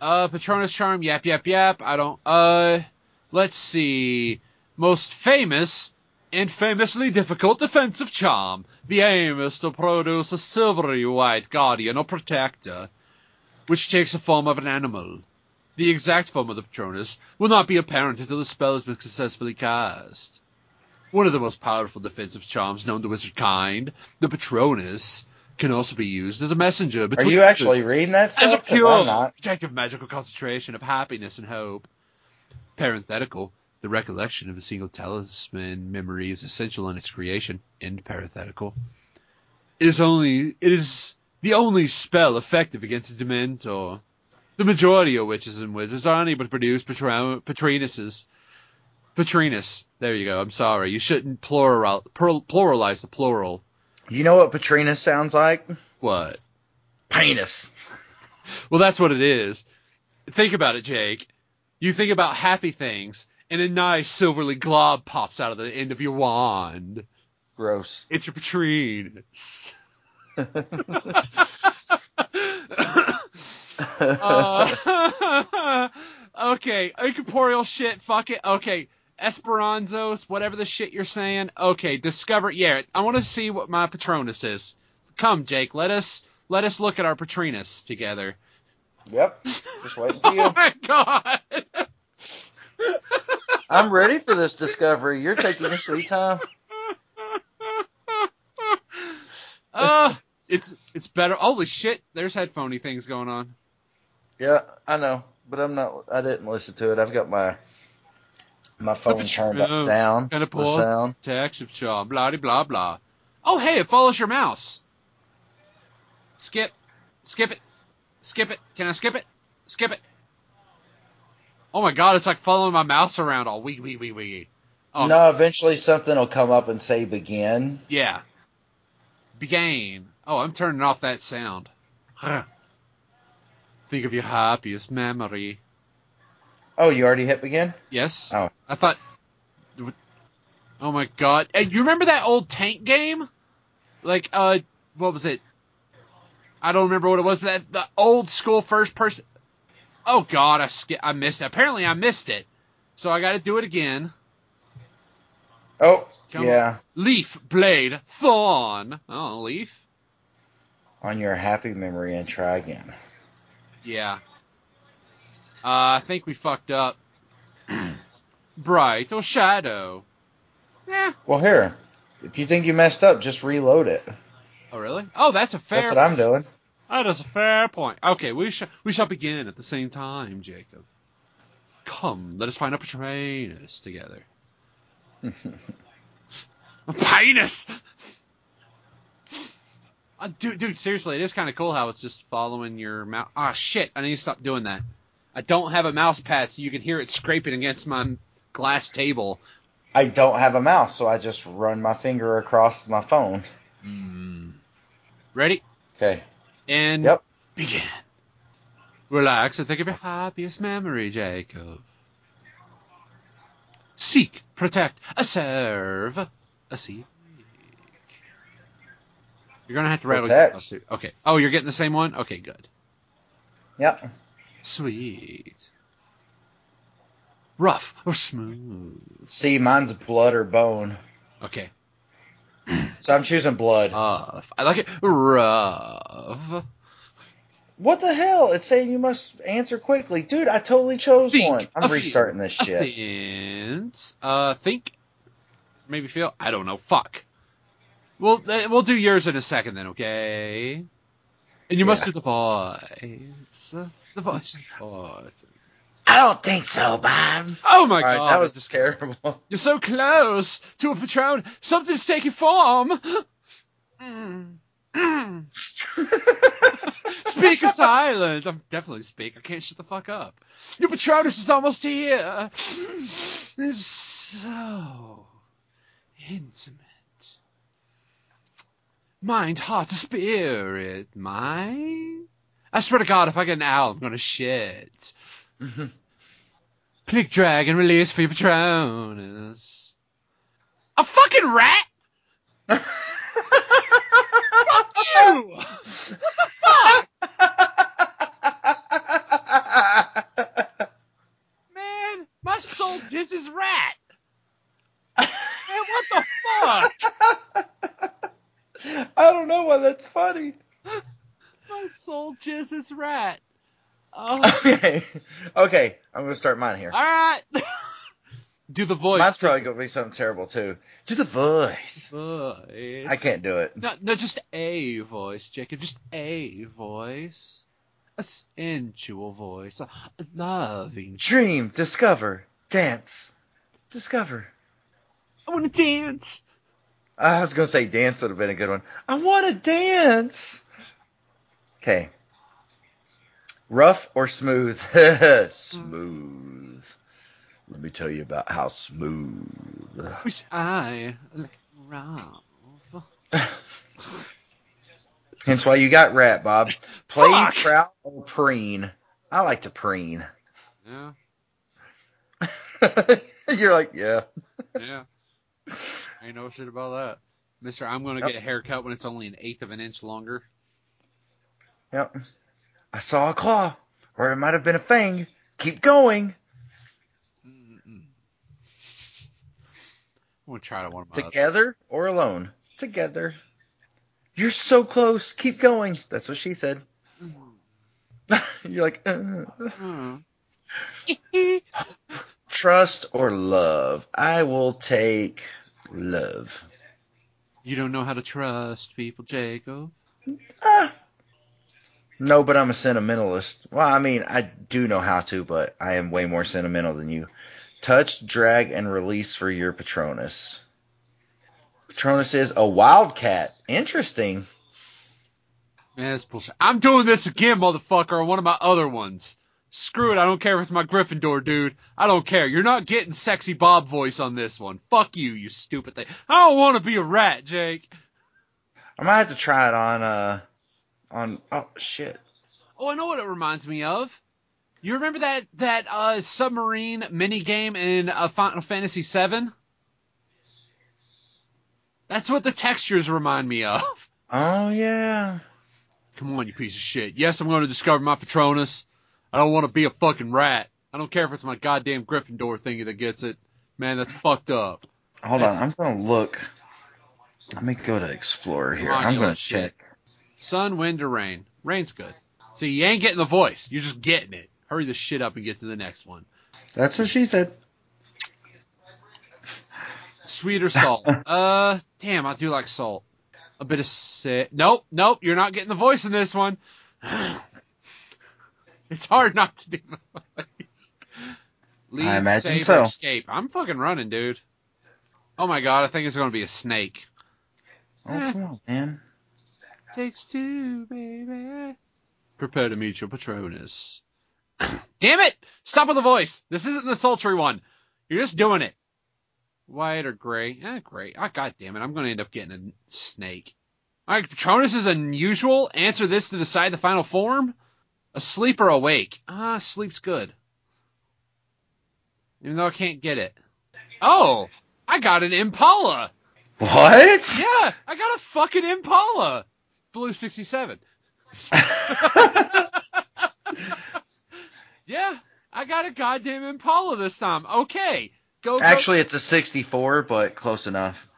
Uh, Patronus charm. Yap yap yap. I don't. Uh, let's see. Most famous and famously difficult defensive charm. The aim is to produce a silvery white guardian or protector, which takes the form of an animal. The exact form of the Patronus will not be apparent until the spell has been successfully cast. One of the most powerful defensive charms known to wizard kind, the Patronus, can also be used as a messenger Are you actually reading that stuff? as a pure protective magical concentration of happiness and hope. Parenthetical, the recollection of a single talisman memory is essential in its creation. End parenthetical. It is only it is the only spell effective against a Dementor. The majority of witches and wizards are unable to produce Patro- Patrinuses. Patrinus. There you go. I'm sorry. You shouldn't plural, pluralize the plural. You know what Patronus sounds like? What? Penis. <laughs> Well, that's what it is. Think about it, Jake. You think about happy things, and a nice silverly glob pops out of the end of your wand. Gross. It's your Patrinus. <laughs> <laughs> uh, okay, incorporeal shit, fuck it. Okay, Esperanzos, whatever the shit you're saying. Okay, discover. Yeah, I want to see what my Patronus is. Come, Jake, let us let us look at our Patrinus together. Yep. Just waiting <laughs> for Oh you. my god! <laughs> I'm ready for this discovery. You're taking your sweet time. <laughs> uh, it's it's better. Holy shit! There's headphoney things going on. Yeah, I know, but I'm not. I didn't listen to it. I've got my my phone turned up down. Of The pause. sound. Text of. Blah blah blah. Oh hey, it follows your mouse. Skip, skip it, skip it. Can I skip it? Skip it. Oh my god, it's like following my mouse around all wee wee wee wee. Oh No, eventually something will come up and say begin. yeah. Begin. Oh, I'm turning off that sound. Huh. Think of your happiest memory. Oh, you already hit begin? Yes. Oh. I thought. Oh my god! Hey, you remember that old tank game? Like, uh, what was it? I don't remember what it was, but that the old school first person. Oh god, I sk- I missed it. Apparently, I missed it, so I got to do it again. Oh, Come yeah. Leaf, blade, thorn. Oh, leaf. on your happy memory and try again. Yeah. Uh, I think we fucked up. Bright or shadow? Yeah. Well, here, if you think you messed up, just reload it. Oh, really? Oh, that's a fair. That's what I'm doing. That is a fair point. Okay, we shall we shall begin at the same time, Jacob. Come, let us find a Patronus together. <laughs> a penis. <laughs> Uh, dude, dude, seriously, it is kind of cool how it's just following your mouse. Ah, shit! I need to stop doing that. I don't have a mouse pad, so you can hear it scraping against my glass table. I don't have a mouse, so I just run my finger across my phone. Mm. Ready? Okay. And Yep. begin. Relax and think of your happiest memory, Jacob. Seek, protect, a serve, a seek. You're gonna have to rattle Protect. Okay. Oh, you're getting the same one? Okay, good. Yep. Sweet. Rough or smooth. See, mine's blood or bone, Okay. so I'm choosing blood. Rough. I like it. Rough. what the hell? It's saying you must answer quickly, dude. I totally chose Think, one. I'm restarting this shit. sense. Uh, think. Maybe feel. I don't know. Fuck. We'll uh, we'll do yours in a second then, okay? And you must do the voice. The voice. The voice. I don't think so, Bob. Oh my All right, god! that was just terrible. <laughs> You're so close to a patron. Something's taking form. <laughs> Mm. Mm. Speaker silent. I'm definitely speak. I can't shut the fuck up. Your Patronus is almost here. It's so intimate. Mind, heart, spirit. Mind. I swear to God, if I get an owl, I'm gonna shit. <laughs> Click, drag, and release for your Patronus. A fucking rat? Fuck you! Fuck! <laughs> Man, my soul jizzes rat. Man, what the fuck? I don't know why that's funny. My soul jizzes rat. Oh, Okay, okay. I'm gonna start mine here. all right. <laughs> Do the voice. Mine's probably gonna be something terrible too. Do the voice. voice. I can't do it. No, no, just a voice, Jacob. Just a voice. A sensual voice. A loving. Dream, discover, dance, discover. I want to dance. I was gonna say dance would have been a good one. I want to dance. Okay. Rough or smooth? <laughs> smooth. Let me tell you about how smooth. Wish I like Ralph. Hence why you got rat, Bob. Play Fuck. or preen. I like to preen. Yeah, <laughs> You're like, yeah. yeah. Ain't no shit about that. Mister, I'm gonna Yep. get a haircut when it's only an eighth of an inch longer. Yep. I saw a claw, or it might have been a fang. Keep going. I'm gonna try to one my other- Together or alone? Together. You're so close. Keep going. That's what she said. <laughs> You're like, uh. <laughs> Trust or love? I will take love. You don't know how to trust people, Jacob. Ah. No, but I'm a sentimentalist. Well, I mean, I do know how to, but I am way more sentimental than you. Touch, drag, and release for your Patronus. Patronus is a wildcat. Interesting. Man, that's bullshit. I'm doing this again, motherfucker, on one of my other ones. Screw it, I don't care if it's my Gryffindor, dude. I don't care. You're not getting sexy Bob voice on this one. Fuck you, you stupid thing. I don't want to be a rat, Jake. I might have to try it on, uh, on, oh, shit. Oh, I know what it reminds me of. You remember that that uh, submarine mini game in uh, Final Fantasy VII? That's what the textures remind me of. Oh, yeah. Come on, you piece of shit. Yes, I'm going to discover my Patronus. I don't want to be a fucking rat. I don't care if it's my goddamn Gryffindor thingy that gets it. Man, that's fucked up. Hold That's- on, I'm gonna look. Let me go to Explorer here. I'm gonna shit. check. Sun, wind, or rain. Rain's good. See, you ain't getting the voice. You're just getting it. Hurry the shit up and get to the next one. That's what she said. Sweet or salt? <laughs> uh, damn, I do like salt. A bit of sit. Nope, nope. You're not getting the voice in this one. <sighs> it's hard not to do the voice. Leave, I imagine save, so. escape. I'm fucking running, dude. Oh my god, I think it's gonna be a snake. Oh, come on, man. Takes two, baby. Prepare to meet your Patronus. <clears throat> Damn it! Stop with the voice. This isn't the sultry one. You're just doing it. White or gray? Eh, gray. Ah, god damn it. I'm gonna end up getting a snake. Alright, Patronus is unusual. Answer this to decide the final form. Asleep or awake? Ah, sleep's good. Even though I can't get it. Oh! I got an Impala! What? Yeah! I got a fucking Impala! Blue 67. <laughs> Yeah, I got a goddamn Impala this time. Okay, go. go. Actually, it's a 64, but close enough.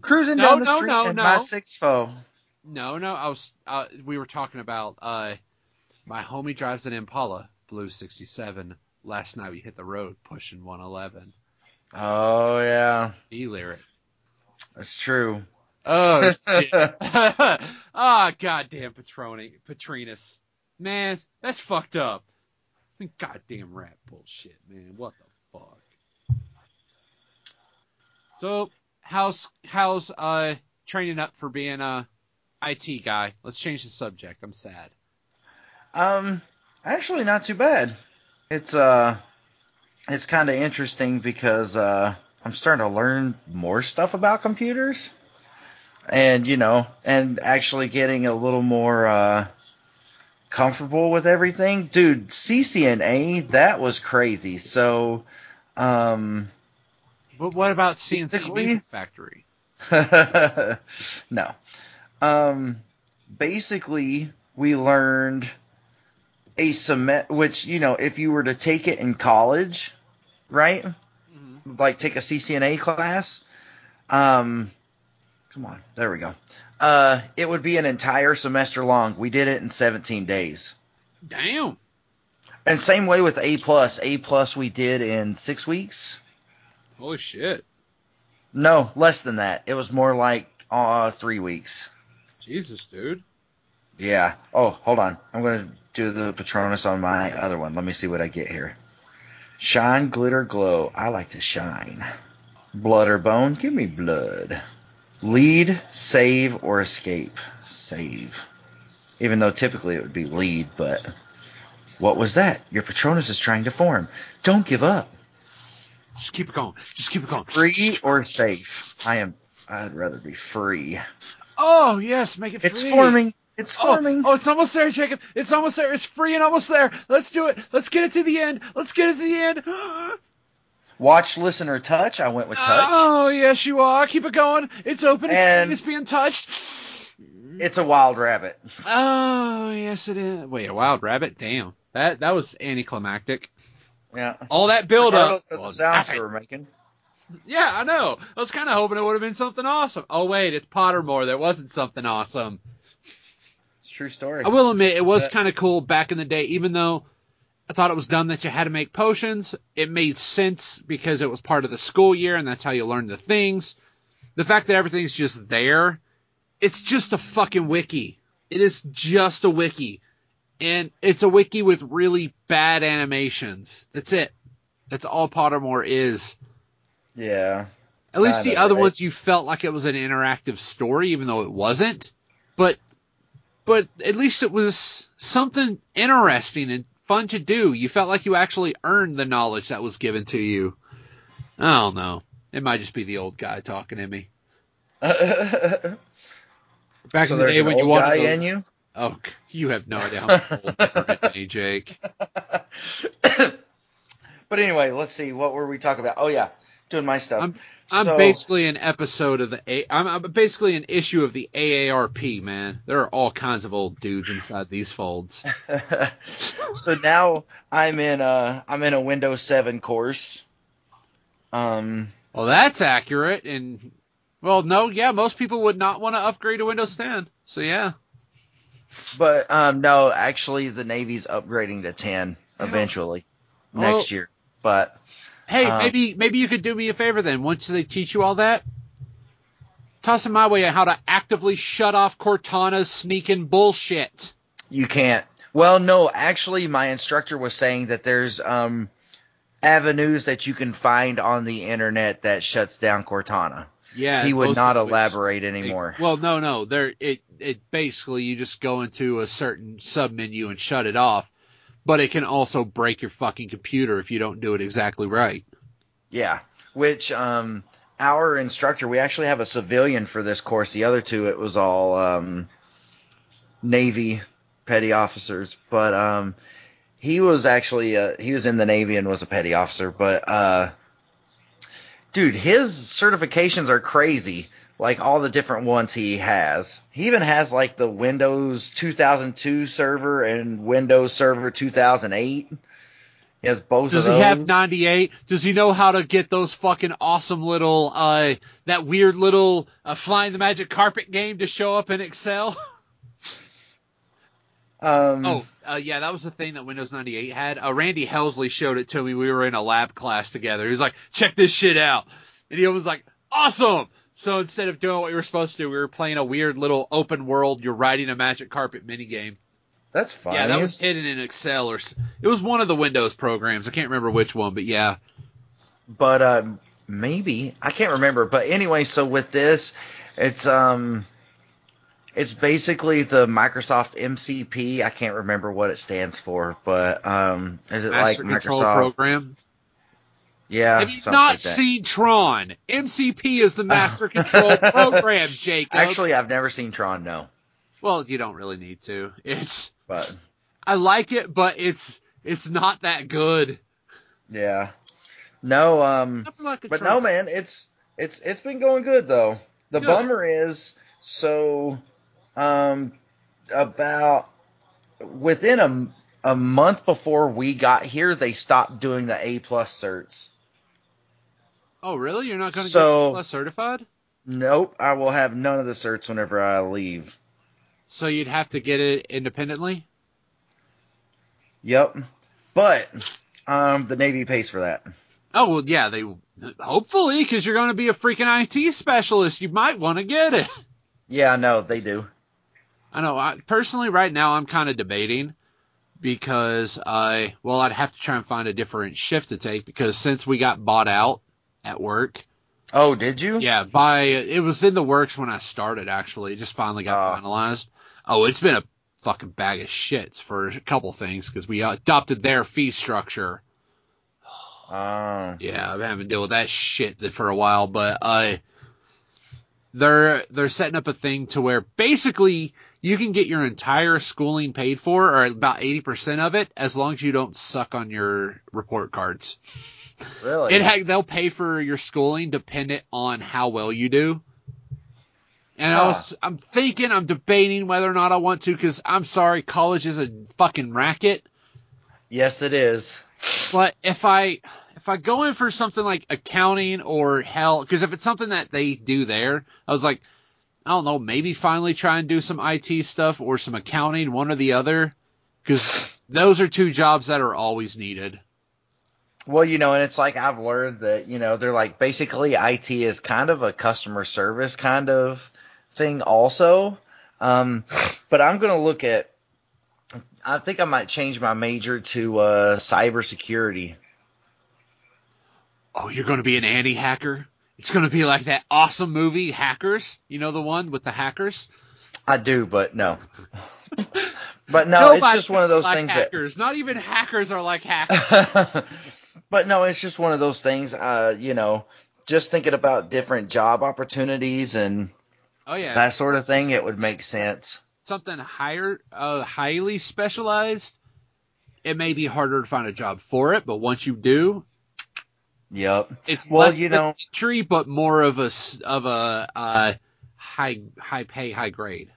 Cruising No, down the no, street no, in no. my six foe. no, no. I was. Uh, we were talking about. Uh, my homie drives an Impala, blue '67. Last night we hit the road pushing 111. Oh yeah, E lyric. that's true. Oh shit. <laughs> <laughs> Ah, goddamn Patroni, Patrinus. Man, that's fucked up. Goddamn rap bullshit, man. What the fuck? So, how's how's uh training up for being a IT guy? Let's change the subject. I'm sad. Um, actually, not too bad. It's uh, it's kind of interesting because uh, I'm starting to learn more stuff about computers, and you know, and actually getting a little more uh, comfortable with everything. Dude, CCNA that was crazy. So, um, But what about C+C Music Factory? <laughs> no. Um, basically, we learned a sem- which you know, if you were to take it in college, right? Mhm. Like take a CCNA class. Um, come on, there we go. Uh, it would be an entire semester long. We did it in 17 days. Damn. And same way with A plus. A plus we did in six weeks. Holy shit. No, less than that. It was more like uh three weeks. Jesus, dude. Yeah. Oh, hold on. I'm gonna do the Patronus on my other one. Let me see what I get here. Shine, glitter, glow. I like to shine. Blood or bone? Give me blood. Lead, save, or escape? Save. Even though typically it would be lead, but what was that? Your Patronus is trying to form. Don't give up. Just keep it going. Just keep it going. Free or safe? I am. I'd rather be free. Oh yes, make it free. It's forming. It's Oh, forming. oh, it's almost there, Jacob. It's almost there. It's free and almost there. Let's do it. Let's get it to the end. Let's get it to the end. <gasps> Watch, listen, or touch. I went with touch. Oh, yes, you are. Keep it going. It's open. It's, And- it's being touched. It's a wild rabbit. Oh, yes, it is. Wait, a wild rabbit? Damn. That that was anticlimactic. Yeah. All that build up. Regardless of the sounds we were making. Yeah, I know. I was kind of hoping it would have been something awesome. Oh, wait, it's Pottermore. There wasn't something awesome. It's a true story. I will admit, it was kind of cool back in the day, even though I thought it was dumb that you had to make potions. It made sense because it was part of the school year and that's how you learn the things. The fact that everything's just there, it's just a fucking wiki. It is just a wiki. And it's a wiki with really bad animations. That's it. That's all Pottermore is. Yeah. At least the other right? ones you felt like it was an interactive story, even though it wasn't. But but at least it was something interesting and fun to do. You felt like you actually earned the knowledge that was given to you. I don't know. It might just be the old guy talking to me. <laughs> so Back in the day when you wanted guy to, in you. oh, you have no idea how <laughs> old you are to me, Jake. <laughs> But anyway, let's see. What were we talking about? Oh yeah, doing my stuff. I'm I'm So- basically an episode of the A. I'm, I'm basically an issue of the AARP, man. There are all kinds of old dudes inside these folds. <laughs> so now I'm in a I'm in a Windows 7 course. Um, Well, that's accurate. And well, no, yeah, most people would not want to upgrade to Windows 10. So yeah, But um, no, actually, the Navy's upgrading to ten eventually Well- next year. But Hey, Um, maybe maybe you could do me a favor then. Once they teach you all that, toss them my way on how to actively shut off Cortana's sneaking bullshit. you can't. Well, no, actually, my instructor was saying that there's um, avenues that you can find on the internet that shuts down Cortana. Yeah, he would not of which- elaborate anymore. Well, no, no. There, it it basically you just go into a certain sub menu and shut it off, but it can also break your fucking computer if you don't do it exactly right. Yeah, which um, our instructor, we actually have a civilian for this course. The other two, it was all um, Navy petty officers, but um, he was actually uh, he was in the Navy and was a petty officer. But uh, dude, his certifications are crazy. Like all the different ones he has. He even has like the Windows 2002 server and Windows Server 2008. He has both Does he have 98? Does he know how to get those fucking awesome little, uh, that weird little, uh, flying the magic carpet game to show up in Excel? <laughs> Um, oh, uh, yeah, that was the thing that Windows 98 had. Uh, Randy Helsley showed it to me. We were in a lab class together. He was like, check this shit out. And he was like, awesome! So instead of doing what we were supposed to do, we were playing a weird little open world, you're riding a magic carpet minigame. That's fine. Yeah, that was hidden in Excel or, it was one of the Windows programs. I can't remember which one, but yeah. but uh, maybe I can't remember. But anyway, so with this, it's um, it's basically the Microsoft MCP. I can't remember what it stands for, but um, is it Master like Control Microsoft? program. Yeah, Have you not like seen Tron? MCP is the Master <laughs> Control program, Jacob. Actually, I've never seen Tron. No, well, you don't really need to. It's but I like it, but it's it's not that good. yeah, no. Um, like But Tron. no, man, it's it's it's been going good though. The Good. bummer is so um about within a a month before we got here, they stopped doing the A plus certs. Oh, really? You're not going to So- get plus certified? Nope, I will have none of the certs whenever I leave. So you'd have to get it independently. Yep, but um the Navy pays for that. Oh well, yeah. They hopefully because you're going to be a freaking IT specialist, you might want to get it. <laughs> Yeah, no, they do. I know. I, personally, right now, I'm kind of debating because I, well, I'd have to try and find a different shift to take because since we got bought out at work, Oh, did you? yeah, by it was in the works when I started. Actually, it just finally got Oh. finalized. Oh, it's been a fucking bag of shits for a couple things because we adopted their fee structure. Oh, Yeah, I've been having to deal with that shit for a while, but uh, they're they're setting up a thing to where basically you can get your entire schooling paid for, or about eighty percent of it, as long as you don't suck on your report cards. Really? It ha- they'll pay for your schooling dependent on how well you do. And I was, I'm thinking, I'm debating whether or not I want to, because I'm sorry, college is a fucking racket. yes, it is. But if I if I go in for something like accounting or hell, because if it's something that they do there, I was like, I don't know, maybe finally try and do some IT stuff or some accounting, one or the other, because those are two jobs that are always needed. Well, you know, and it's like I've learned that, you know, they're like basically IT is kind of a customer service kind of thing also. Um, but I'm going to look at, I think I might change my major to uh, cybersecurity. Oh, you're going to be an anti-hacker? It's going to be like that awesome movie, Hackers. You know the one with the hackers? I do, but no. <laughs> but no, it's just one of those like things hackers. Not even hackers are like <laughs> hackers. But no, it's just one of those things. Uh, you know, just thinking about different job opportunities and Oh yeah, that sort of thing, it would make sense. something higher, uh, highly specialized, it may be harder to find a job for it, but once you do, Yep. it's Well, less you know- tree, but more of a of a uh, high high pay, high grade.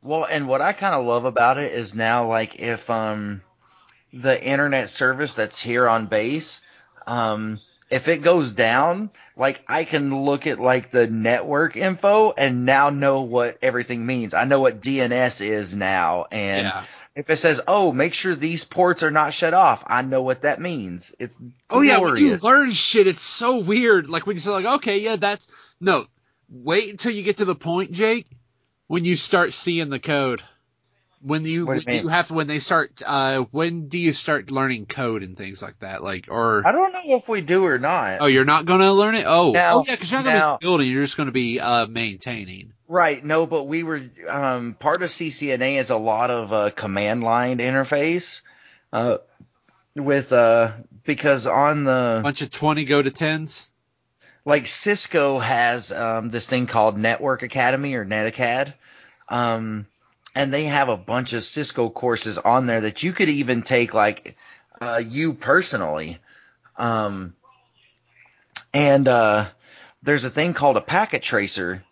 Well, and what I kind of love about it is now, like, if um, the internet service that's here on base, um, if it goes down, like I can look at like the network info and now know what everything means. I know what DNS is now, and Yeah. if it says, "Oh, make sure these ports are not shut off," I know what that means. It's Oh yeah, you learn shit, it's so weird. Like when you say like, okay, yeah, that's no. Wait until you get to the point, Jake, when you start seeing the code. When you do you you have when they start uh when do you start learning code and things like that? Like or I don't know if we do or not. oh you're not gonna learn it? Oh Now- oh yeah, because you're not gonna be building, you're just gonna be uh maintaining. Right, no, but we were um, part of CCNA is a lot of uh, command line interface uh, with uh, because on the bunch of twenty go to tens. like Cisco has um, this thing called Network Academy or NetAcad, um, and they have a bunch of Cisco courses on there that you could even take like uh, you personally, um, and uh, there's a thing called a packet tracer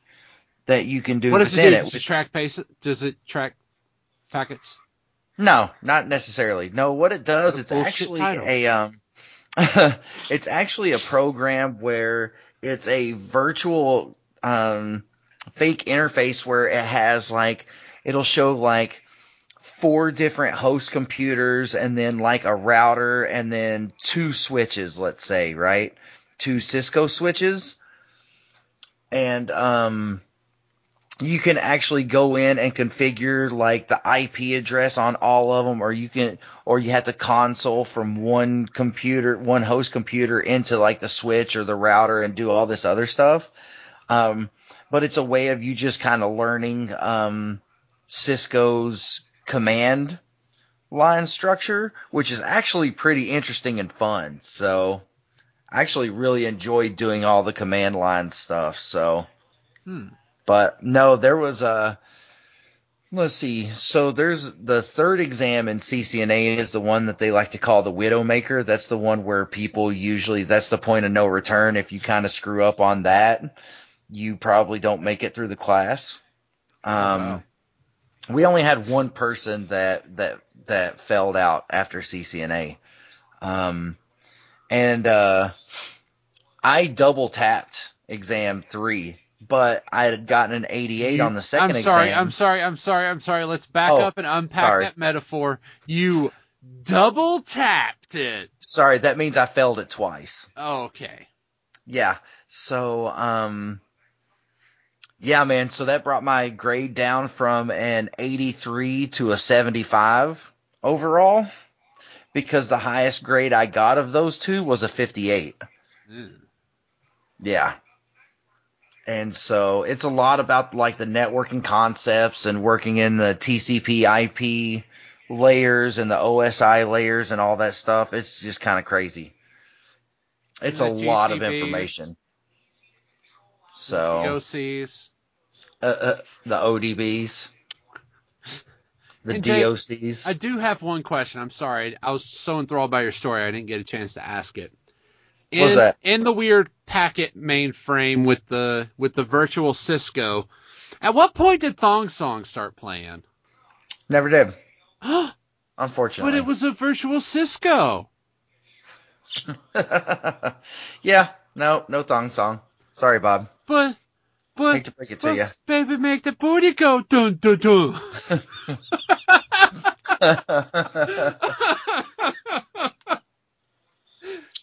that you can do What does it do? Does it track pace? Does it track packets? No, not necessarily. No, what it does, it's actually title. a um, <laughs> it's actually a program where it's a virtual um fake interface where it has like it'll show like four different host computers and then like a router and then two switches, let's say, right? Two Cisco switches. And um you can actually go in and configure like the IP address on all of them, or you can, or you have to console from one computer, one host computer into like the switch or the router and do all this other stuff. Um, but it's a way of you just kind of learning um, Cisco's command line structure, which is actually pretty interesting and fun. So I actually really enjoyed doing all the command line stuff. So. Hmm. But no, there was a. Let's see. So there's the third exam in CCNA is the one that they like to call the Widowmaker. That's the one where people usually that's the point of no return. If you kind of screw up on that, you probably don't make it through the class. Um, wow. We only had one person that that that failed out after CCNA, um, and uh, I double tapped exam three, but I had gotten an 88 You- on the second I'm exam. sorry. I'm sorry. I'm sorry. I'm sorry. Let's back Oh, up and unpack sorry. that metaphor. You double tapped it. Sorry, that means I failed it twice. Okay. Yeah. So, um, yeah, man. So that brought my grade down from an 83 to a 75 overall because the highest grade I got of those two was a 58. Mm. Yeah. And so it's a lot about like the networking concepts and working in the TCP IP layers and the OSI layers and all that stuff. It's just kind of crazy. It's a the lot of information. So DOCs. Uh, uh, the ODBs, the And DOCs. I do have one question. I'm sorry. I was so enthralled by your story, I didn't get a chance to ask it. In, What's that? In the weird packet mainframe with the with the virtual Cisco, at what point did Thong Song start playing? Never did, <gasps> Unfortunately. but it was a virtual Cisco. <laughs> yeah, no, no thong song. Sorry, Bob. But but Hate to break it to you. baby, make the booty go dun dun dun. <laughs>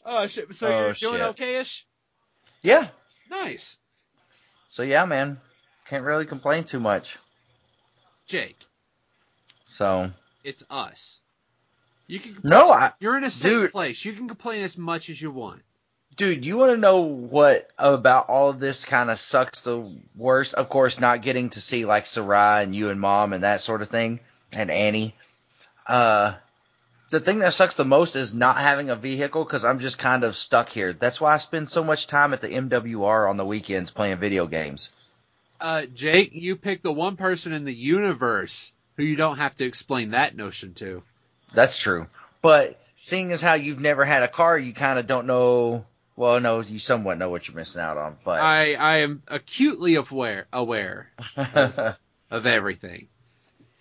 oh shit! So Oh, you're doing okayish? yeah. Nice, So yeah, man, can't really complain too much. Jake. So It's us. You can. no, I, You're in a safe Dude. place. You can complain as much as you want. Dude, you want to know what about all of this kind of sucks the worst? Of course, not getting to see like Sarai and you and mom and that sort of thing, and Annie. Uh, the thing that sucks the most is not having a vehicle because I'm just kind of stuck here. That's why I spend so much time at the MWR on the weekends playing video games. Uh, Jake, you pick the one person in the universe who you don't have to explain that notion to. That's true. But seeing as how you've never had a car, you kind of don't know. Well, no, you somewhat know what you're missing out on. But I I am acutely aware aware of everything.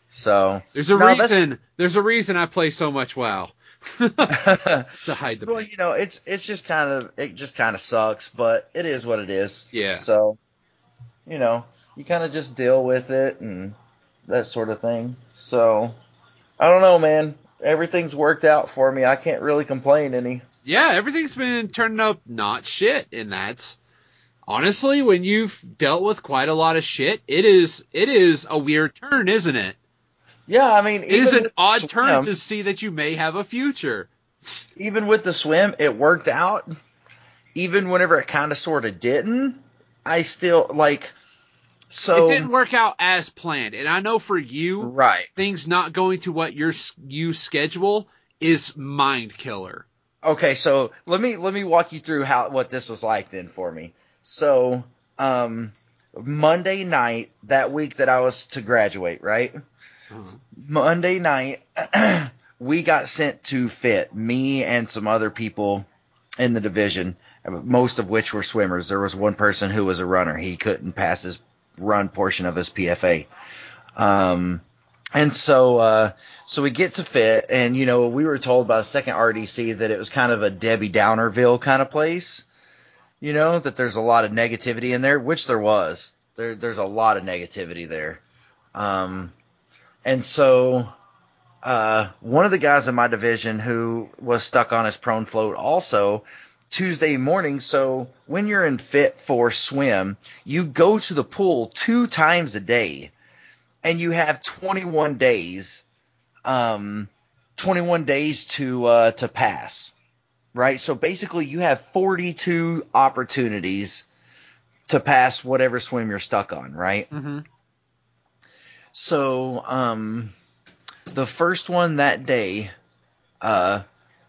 so There's a No, that's- reason. There's a reason I play so much WoW. <laughs> to hide the well, pain. you know, it's it's just kind of it just kind of sucks, but it is what it is. Yeah. So, you know, you kind of just deal with it and that sort of thing. So, I don't know, man. Everything's worked out for me. I can't really complain any. Yeah, everything's been turning up not shit, and that's honestly when you've dealt with quite a lot of shit, it is it is a weird turn, isn't it? Yeah, I mean, It is an odd turn to see that you may have a future. even with the swim, it worked out. Even whenever it kind of sort of didn't, I still like. So it didn't work out as planned, and I know for you, right. things not going to what your you schedule is mind killer. Okay, so let me let me walk you through how what this was like then for me. So, um, Monday night that week that I was to graduate, right? Monday night, <clears throat> we got sent to fit me and some other people in the division, most of which were swimmers. There was one person who was a runner; he couldn't pass his run portion of his PFA. Um, and so, uh, so we get to fit, and you know, we were told by the second RDC that it was kind of a Debbie Downerville kind of place. You know, that there's a lot of negativity in there, which there was. There, there's a lot of negativity there. Um, and so, uh, one of the guys in my division who was stuck on his prone float also Tuesday morning. So when you're in fit for swim, you go to the pool two times a day and you have 21 days, um, 21 days to, uh, to pass, right? So basically you have 42 opportunities to pass whatever swim you're stuck on, right? Mm-hmm. So, um, the first one that day, uh,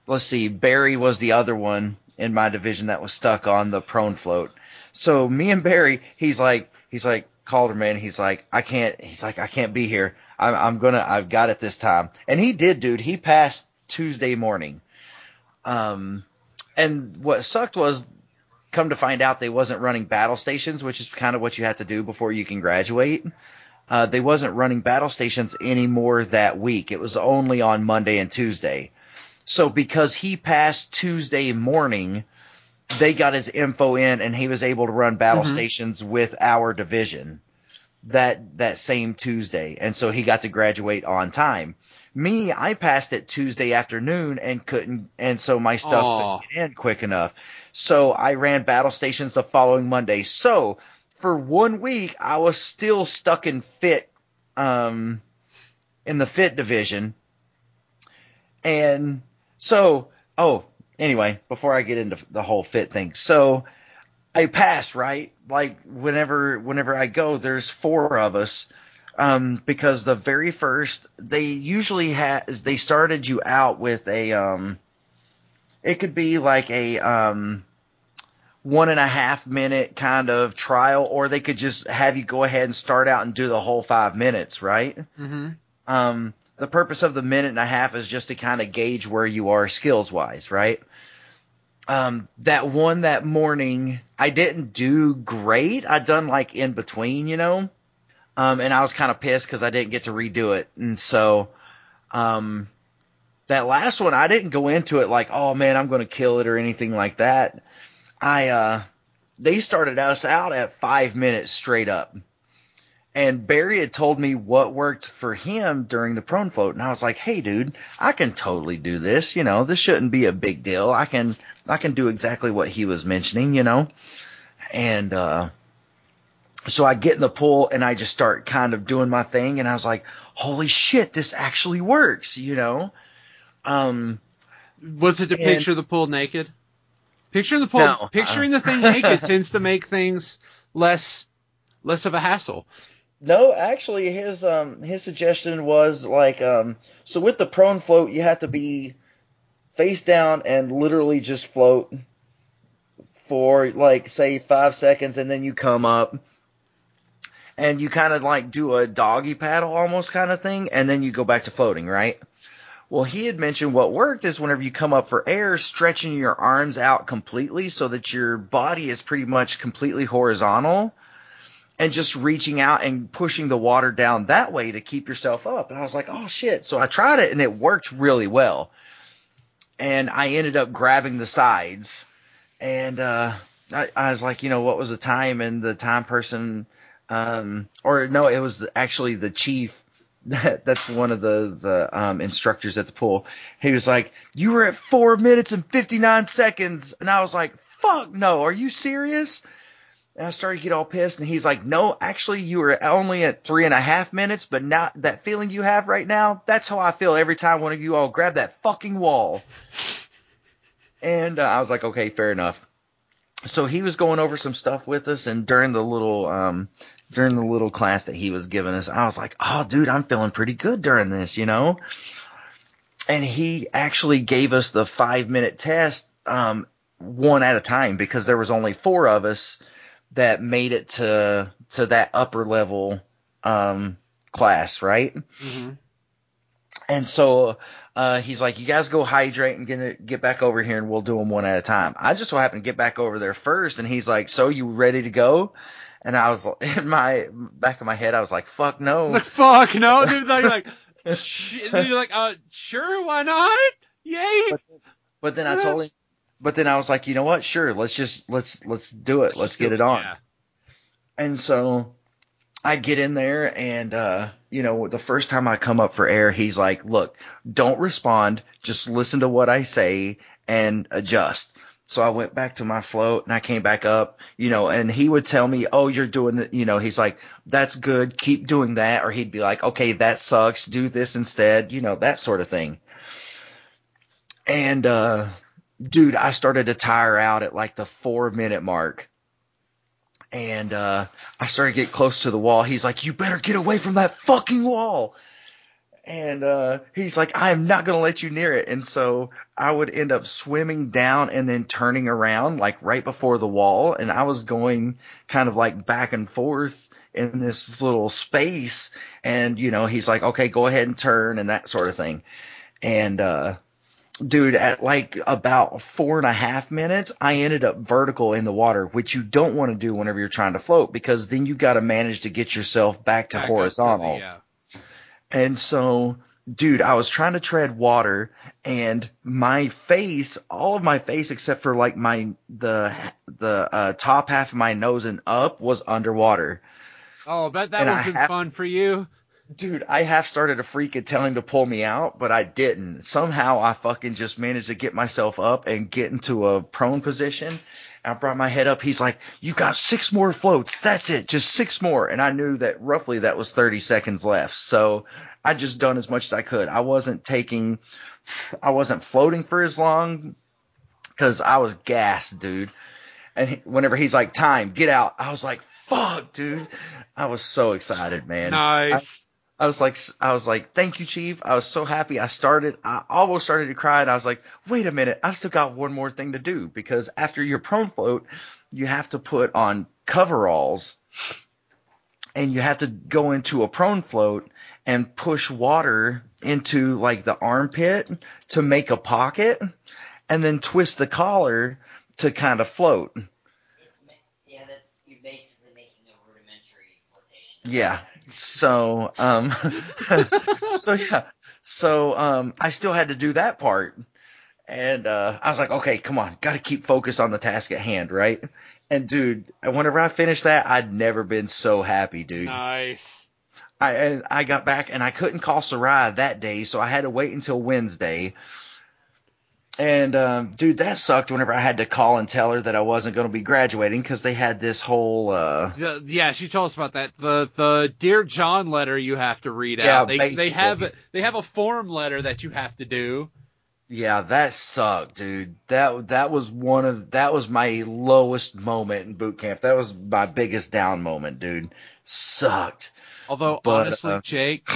let's see, Barry was the other one in my division that was stuck on the prone float. So me and Barry, he's like, he's like, Calderman, he's like, I can't, he's like, I can't be here. I'm, I'm gonna, I've got it this time. And he did, dude. He passed Tuesday morning. Um, and what sucked was, come to find out they wasn't running battle stations, which is kind of what you have to do before you can graduate uh, they wasn't running battle stations anymore that week. It was only on Monday and Tuesday. So because he passed Tuesday morning, they got his info in and he was able to run battle Mhm. stations with our division that that same Tuesday. And so he got to graduate on time. Me, I passed it Tuesday afternoon and couldn't and so my stuff Aw. couldn't get in quick enough. So I ran battle stations the following Monday. So for one week I was still stuck in fit um in the fit division. And so oh, anyway, before I get into the whole fit thing. So I pass, right? Like whenever whenever I go there's four of us. Um, because the very first they usually has they started you out with a um it could be like a um one and a half minute kind of trial, or they could just have you go ahead and start out and do the whole five minutes, right? Mm-hmm. Um, the purpose of the minute and a half is just to kind of gauge where you are skills wise, right? Um, that one that morning, I didn't do great. I done like in between, you know? Um, and I was kind of pissed because I didn't get to redo it. And so, um, that last one, I didn't go into it like, oh man, I'm going to kill it or anything like that. I, uh, they started us out at five minutes straight up. And Barry had told me what worked for him during the prone float. And I was like, Hey dude, I can totally do this. You know, this shouldn't be a big deal. I can, I can do exactly what he was mentioning, you know? And, uh, so I get in the pool and I just start kind of doing my thing. And I was like, holy shit, this actually works, you know? Um, Was it to And- picture the pool naked? Picturing the pool, No. picturing the thing naked tends to make things less less of a hassle. No, actually, his um his suggestion was like um so with the prone float you have to be face down and literally just float for like say five seconds and then you come up and you kind of like do a doggy paddle almost kind of thing and then you go back to floating, right? Well, he had mentioned what worked is whenever you come up for air, stretching your arms out completely so that your body is pretty much completely horizontal and just reaching out and pushing the water down that way to keep yourself up. And I was like, oh shit. So I tried it and it worked really well. and I ended up grabbing the sides, and uh, I, I was like, you know, what was the time? And the time person, um, or no, it was actually the chief. <laughs> That, that's one of the the um, instructors at the pool. He was like, "You were at four minutes and fifty nine seconds," and I was like, "Fuck no! Are you serious?" And I started to get all pissed, and he's like, "No, actually, you were only at three and a half minutes, but now that feeling you have right now, that's how I feel every time one of you all grab that fucking wall." And uh, I was like, "Okay, fair enough." So he was going over some stuff with us, and during the little um, during the little class that he was giving us, I was like, "Oh, dude, I'm feeling pretty good during this," you know. And he actually gave us the five minute test um, one at a time because there was only four of us that made it to to that upper level um, class, right? Mm-hmm. And so uh, he's like, "You guys go hydrate and get get back over here, and we'll do them one at a time." I just so happened to get back over there first, and he's like, "So you ready to go?" And I was <laughs> in my back of my head, I was like, "Fuck no!" Like <laughs> fuck no, <laughs> dude. Like, like sh- you're like, uh, sure, why not? Yay! But, but then I told him, but then I was like, you know what? Sure, let's just let's let's do it. Let's, get it on. Yeah. And so I get in there and, uh, you know, the first time I come up for air, he's like, look, don't respond. Just listen to what I say and adjust. So I went back to my float and I came back up, you know, and he would tell me, Oh, you're doing the, you know, he's like, that's good. Keep doing that. Or he'd be like, okay, that sucks. Do this instead, you know, that sort of thing. And, uh, dude, I started to tire out at like the four minute mark and uh, I started to get close to the wall. He's like, "You better get away from that fucking wall." And uh, he's like, "I am not going to let you near it." And so I would end up swimming down and then turning around, like right before the wall. And I was going kind of like back and forth in this little space. And you know, he's like, "Okay, go ahead and turn," and that sort of thing. And uh, dude, at like about four and a half minutes, I ended up vertical in the water, which you don't want to do whenever you're trying to float because then you've got to manage to get yourself back to Back up to horizontal. the, yeah. And so, dude, I was trying to tread water and my face, all of my face except for like my, the, the, uh, top half of my nose and up was underwater. Oh, bet that And wasn't have- fun for you. Dude, I half started to freak and tell him to pull me out, but I didn't. Somehow I fucking just managed to get myself up and get into a prone position. I brought my head up. He's like, you got six more floats. That's it. Just six more. And I knew that roughly that was 30 seconds left. So I just done as much as I could. I wasn't taking, I wasn't floating for as long because I was gassed, dude. And he, whenever he's like, time, get out. I was like, fuck, dude. I was so excited, man. Nice. I was like, I was like, thank you, chief. I was so happy. I started, I almost started to cry and I was like, wait a minute. I still got one more thing to do because after your prone float, you have to put on coveralls and you have to go into a prone float and push water into like the armpit to make a pocket and then twist the collar to kind of float. It's yeah, that's you're basically making a rudimentary flotation. Yeah. So, um, <laughs> so yeah, so, um, I still had to do that part. And, uh, I was like, okay, come on, gotta keep focus on the task at hand, right? And dude, whenever I finished that, I'd never been so happy, dude. Nice. I, and I got back and I couldn't call Sarai that day, so I had to wait until Wednesday. And, um, dude, that sucked whenever I had to call and tell her that I wasn't going to be graduating because they had this whole, uh, The- yeah, she told us about that. The the dear John letter you have to read Yeah, out. They they have they have a form letter that you have to do. Yeah, that sucked, dude. That that was one of that was my lowest moment in boot camp. That was my biggest down moment, dude. Sucked. Although But, honestly, uh, Jake,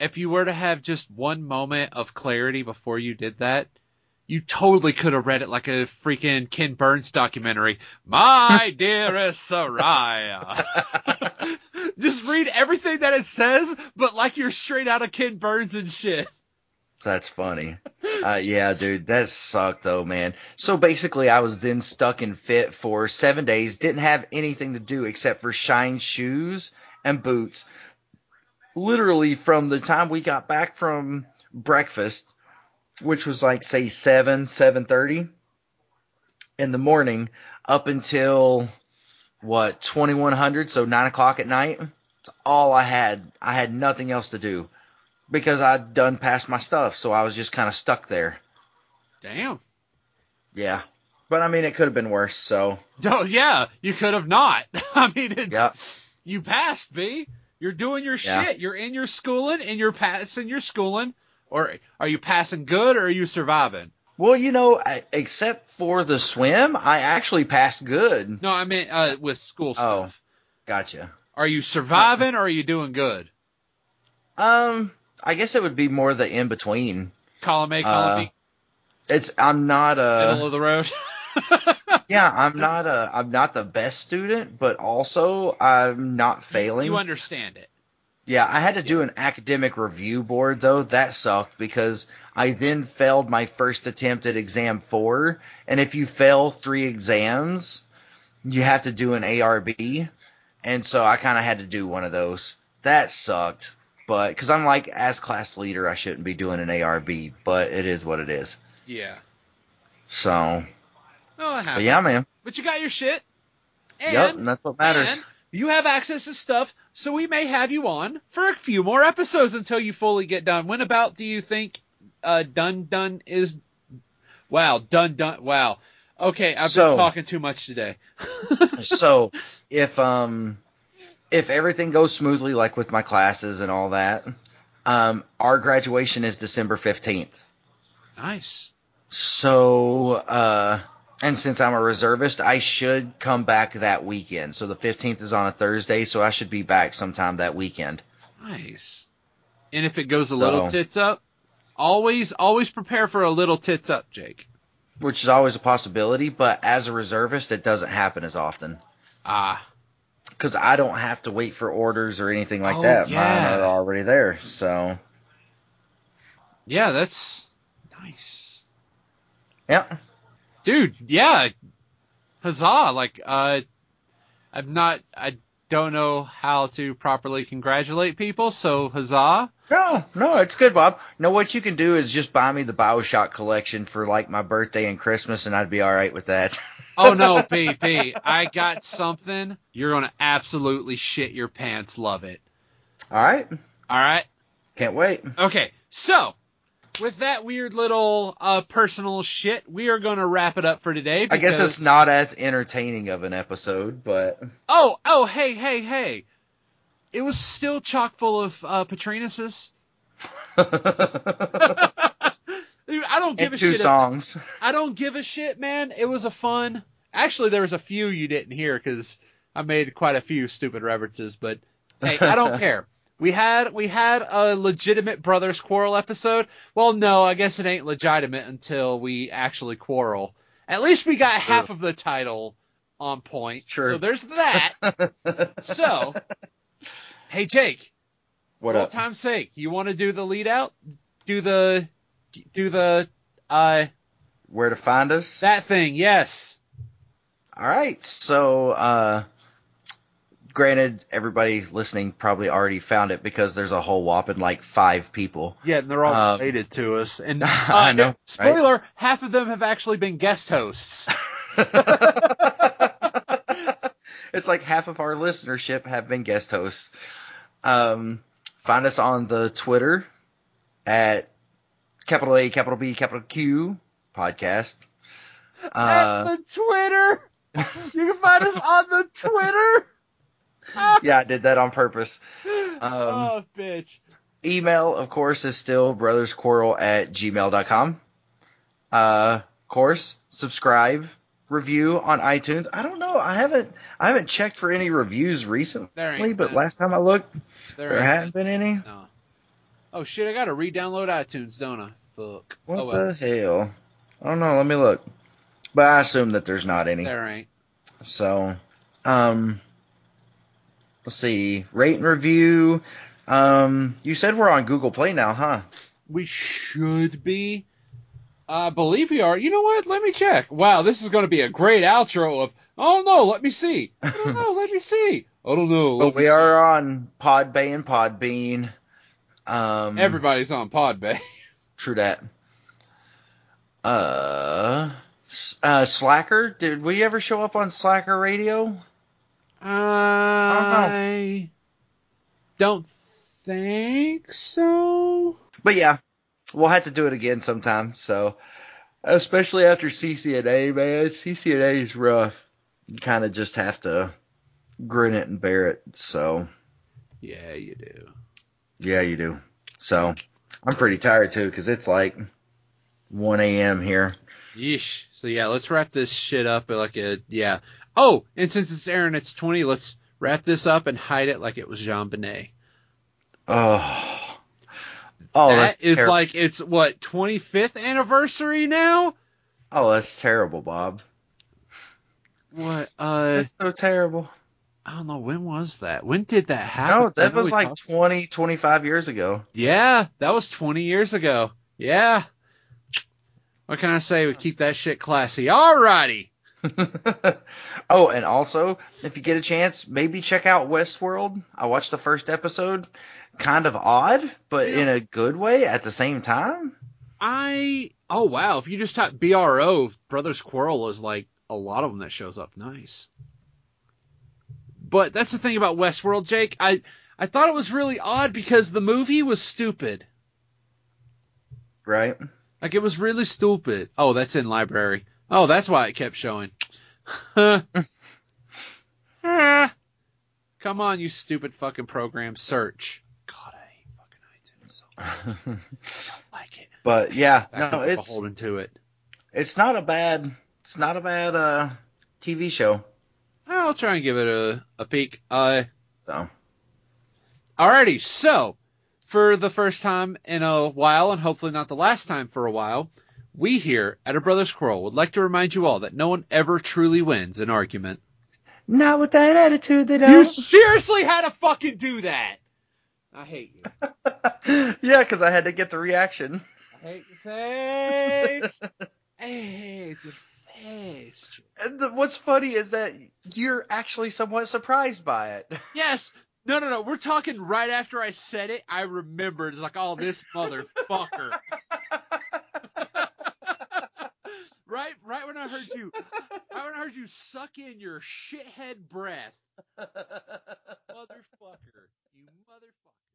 if you were to have just one moment of clarity before you did that, you totally could have read it like a freaking Ken Burns documentary. My <laughs> dearest Soraya. <laughs> just read everything that it says, but like you're straight out of Ken Burns and shit. That's funny. Uh, yeah, dude, that sucked though, man. So basically, I was then stuck in fit for seven days. Didn't have anything to do except for shine shoes and boots. Literally from the time we got back from breakfast which was like say seven, seven thirty in the morning, up until what twenty one hundred, so nine o'clock at night. That's all I had. I had nothing else to do because I'd done past my stuff, so I was just kind of stuck there. Damn. Yeah, but I mean, it could have been worse. So Oh yeah, you could have not. <laughs> I mean, it's yeah, you passed, B. You're doing your Yeah. shit. You're in your schooling and you're passing your schooling. Or are you passing good or are you surviving? well, you know, except for the swim, I actually passed good. No, I mean uh, with school stuff. Oh. stuff. Gotcha. Are you surviving or are you doing good? Um, I guess it would be more the in between. Column A, column Uh, B, It's I'm not a middle of the road. <laughs> yeah I'm not a I'm not the best student, but also I'm not failing. You understand it. Yeah, I had to do an academic review board though. That sucked because I then failed my first attempt at exam four, and if you fail three exams, you have to do an ARB, and so I kind of had to do one of those. That sucked, but because I'm like as class leader, I shouldn't be doing an ARB, but it is what it is. Yeah. So, No, it happens. but yeah, man. But you got your shit. And, yep, and that's what matters. You have access to stuff, so we may have you on for a few more episodes until you fully get done. When about do you think uh, done done is? Wow, done done. Wow. Okay, I've So- been talking too much today. <laughs> so if um if everything goes smoothly like with my classes and all that um our graduation is december 15th Nice. so uh and since i'm a reservist i should come back that weekend so the 15th is on a thursday so i should be back sometime that weekend Nice. And if it goes a little tits up, always always prepare for a little tits up, Jake. which is always a possibility but as a reservist it doesn't happen as often Ah, because i don't have to wait for orders or anything like Oh, that yeah. mine are already there so yeah, that's nice. yeah dude yeah. Huzzah. Like uh i'm not i don't know how to properly congratulate people so huzzah. No, no, it's good, Bob. No, what you can do is just buy me the Bioshock collection for like my birthday and Christmas, and I'd be all right with that. <laughs> oh no <laughs> pp i got something. You're gonna absolutely shit your pants. Love it. All right, all right. Can't wait. okay so with that weird little uh personal shit we are gonna wrap it up for today I guess it's not as entertaining of an episode, but oh oh hey hey hey it was still chock full of uh patrinuses Dude, <laughs> I don't give and a two shit. songs. I don't give a shit, man. It was a fun. Actually, there was a few you didn't hear because I made quite a few stupid references. But hey, I don't <laughs> care. We had we had a legitimate brothers quarrel episode. Well, no, I guess it ain't legitimate until we actually quarrel. At least we got half of the title on point. True. So there's that. <laughs> so, hey Jake, what for up? time's sake, you want to do the lead out? Do the do the uh Where to find us? that thing? Yes. All right, so uh, granted, everybody listening probably already found it because there's a whole whopping like five people. Yeah, and they're all Um, related to us. And <laughs> uh, I know, right? spoiler: half of them have actually been guest hosts. <laughs> it's like half of our listenership have been guest hosts. Um, find us on the Twitter at capital A, capital B, capital Q podcast. At Uh, the Twitter, you can find us on the Twitter. <laughs> yeah, I did that on purpose. Um, oh, bitch. email, of course, is still brothersquarrel at gmail.com. Uh, of course, subscribe, review on iTunes. I don't know. I haven't, I haven't checked for any reviews recently, but none. last time I looked, There, there hadn't been any. No. Oh shit! I gotta re-download iTunes, don't I? Fuck. What oh well. the hell? I don't know. Let me look. But I assume that there's not any. There ain't. So, um, let's see. Rate and review. Um, you said we're on Google Play now, huh? We should be. I believe we are. You know what? Let me check. Wow, this is going to be a great outro of. Oh no, let me see. I don't know. let me see. I don't know. But we see. are on Podbay and Podbean. Um, Everybody's on Podbay. <laughs> True that. Uh, uh, Slacker. Did we ever show up on Slacker Radio? I don't think so. But yeah, we'll have to do it again sometime. So, especially after CCNA, man, CCNA is rough. You kind of just have to grin it and bear it. So, Yeah, you do. yeah, you do. So, I'm pretty tired too because it's like 1 a.m. here. Yeesh. So yeah, let's wrap this shit up like a yeah. Oh, and since it's Aaron, it's twenty. Let's wrap this up and hide it like it was JonBenét. Oh, oh, that that's is ter- like it's what twenty fifth anniversary now. oh, that's terrible, Bob. What? Uh, That's so terrible. I don't know. When was that? When did that happen? No, that was like talked- 20, 25 years ago. Yeah, that was 20 years ago. Yeah. What can I say? We keep that shit classy. Alrighty. <laughs> oh, and also, if you get a chance, maybe check out Westworld. I watched the first episode. Kind of odd, but in a good way at the same time. I, oh wow, if you just type BRO, Brothers Quarrel is like a lot of them that shows up. Nice. But that's the thing about Westworld, Jake. I, I thought it was really odd because the movie was stupid. Right? Like it was really stupid. Oh, that's in library. Oh, that's why it kept showing. <laughs> Come on, you stupid fucking program. Search. God, I hate fucking iTunes. So much. I like it. <laughs> but yeah, Back no, it's beholden to it. it's not a bad it's not a bad uh TV show. I'll try and give it a, a peek. Uh, So alrighty, so for the first time in a while, and hopefully not the last time for a while, we here at A Brother's Quarrel would like to remind you all that no one ever truly wins an argument. not with that attitude, they You don't. seriously had to fucking do that. I hate you. <laughs> yeah, because I had to get the reaction. I hate your face. <laughs> I hate your face. And the, what's funny is that you're actually somewhat surprised by it. <laughs> Yes. No, no, no. We're talking right after I said it. I remembered. It's like, oh, this motherfucker right, right when I heard you, <laughs> I when I heard you suck in your shithead breath, <laughs> motherfucker, you motherfucker.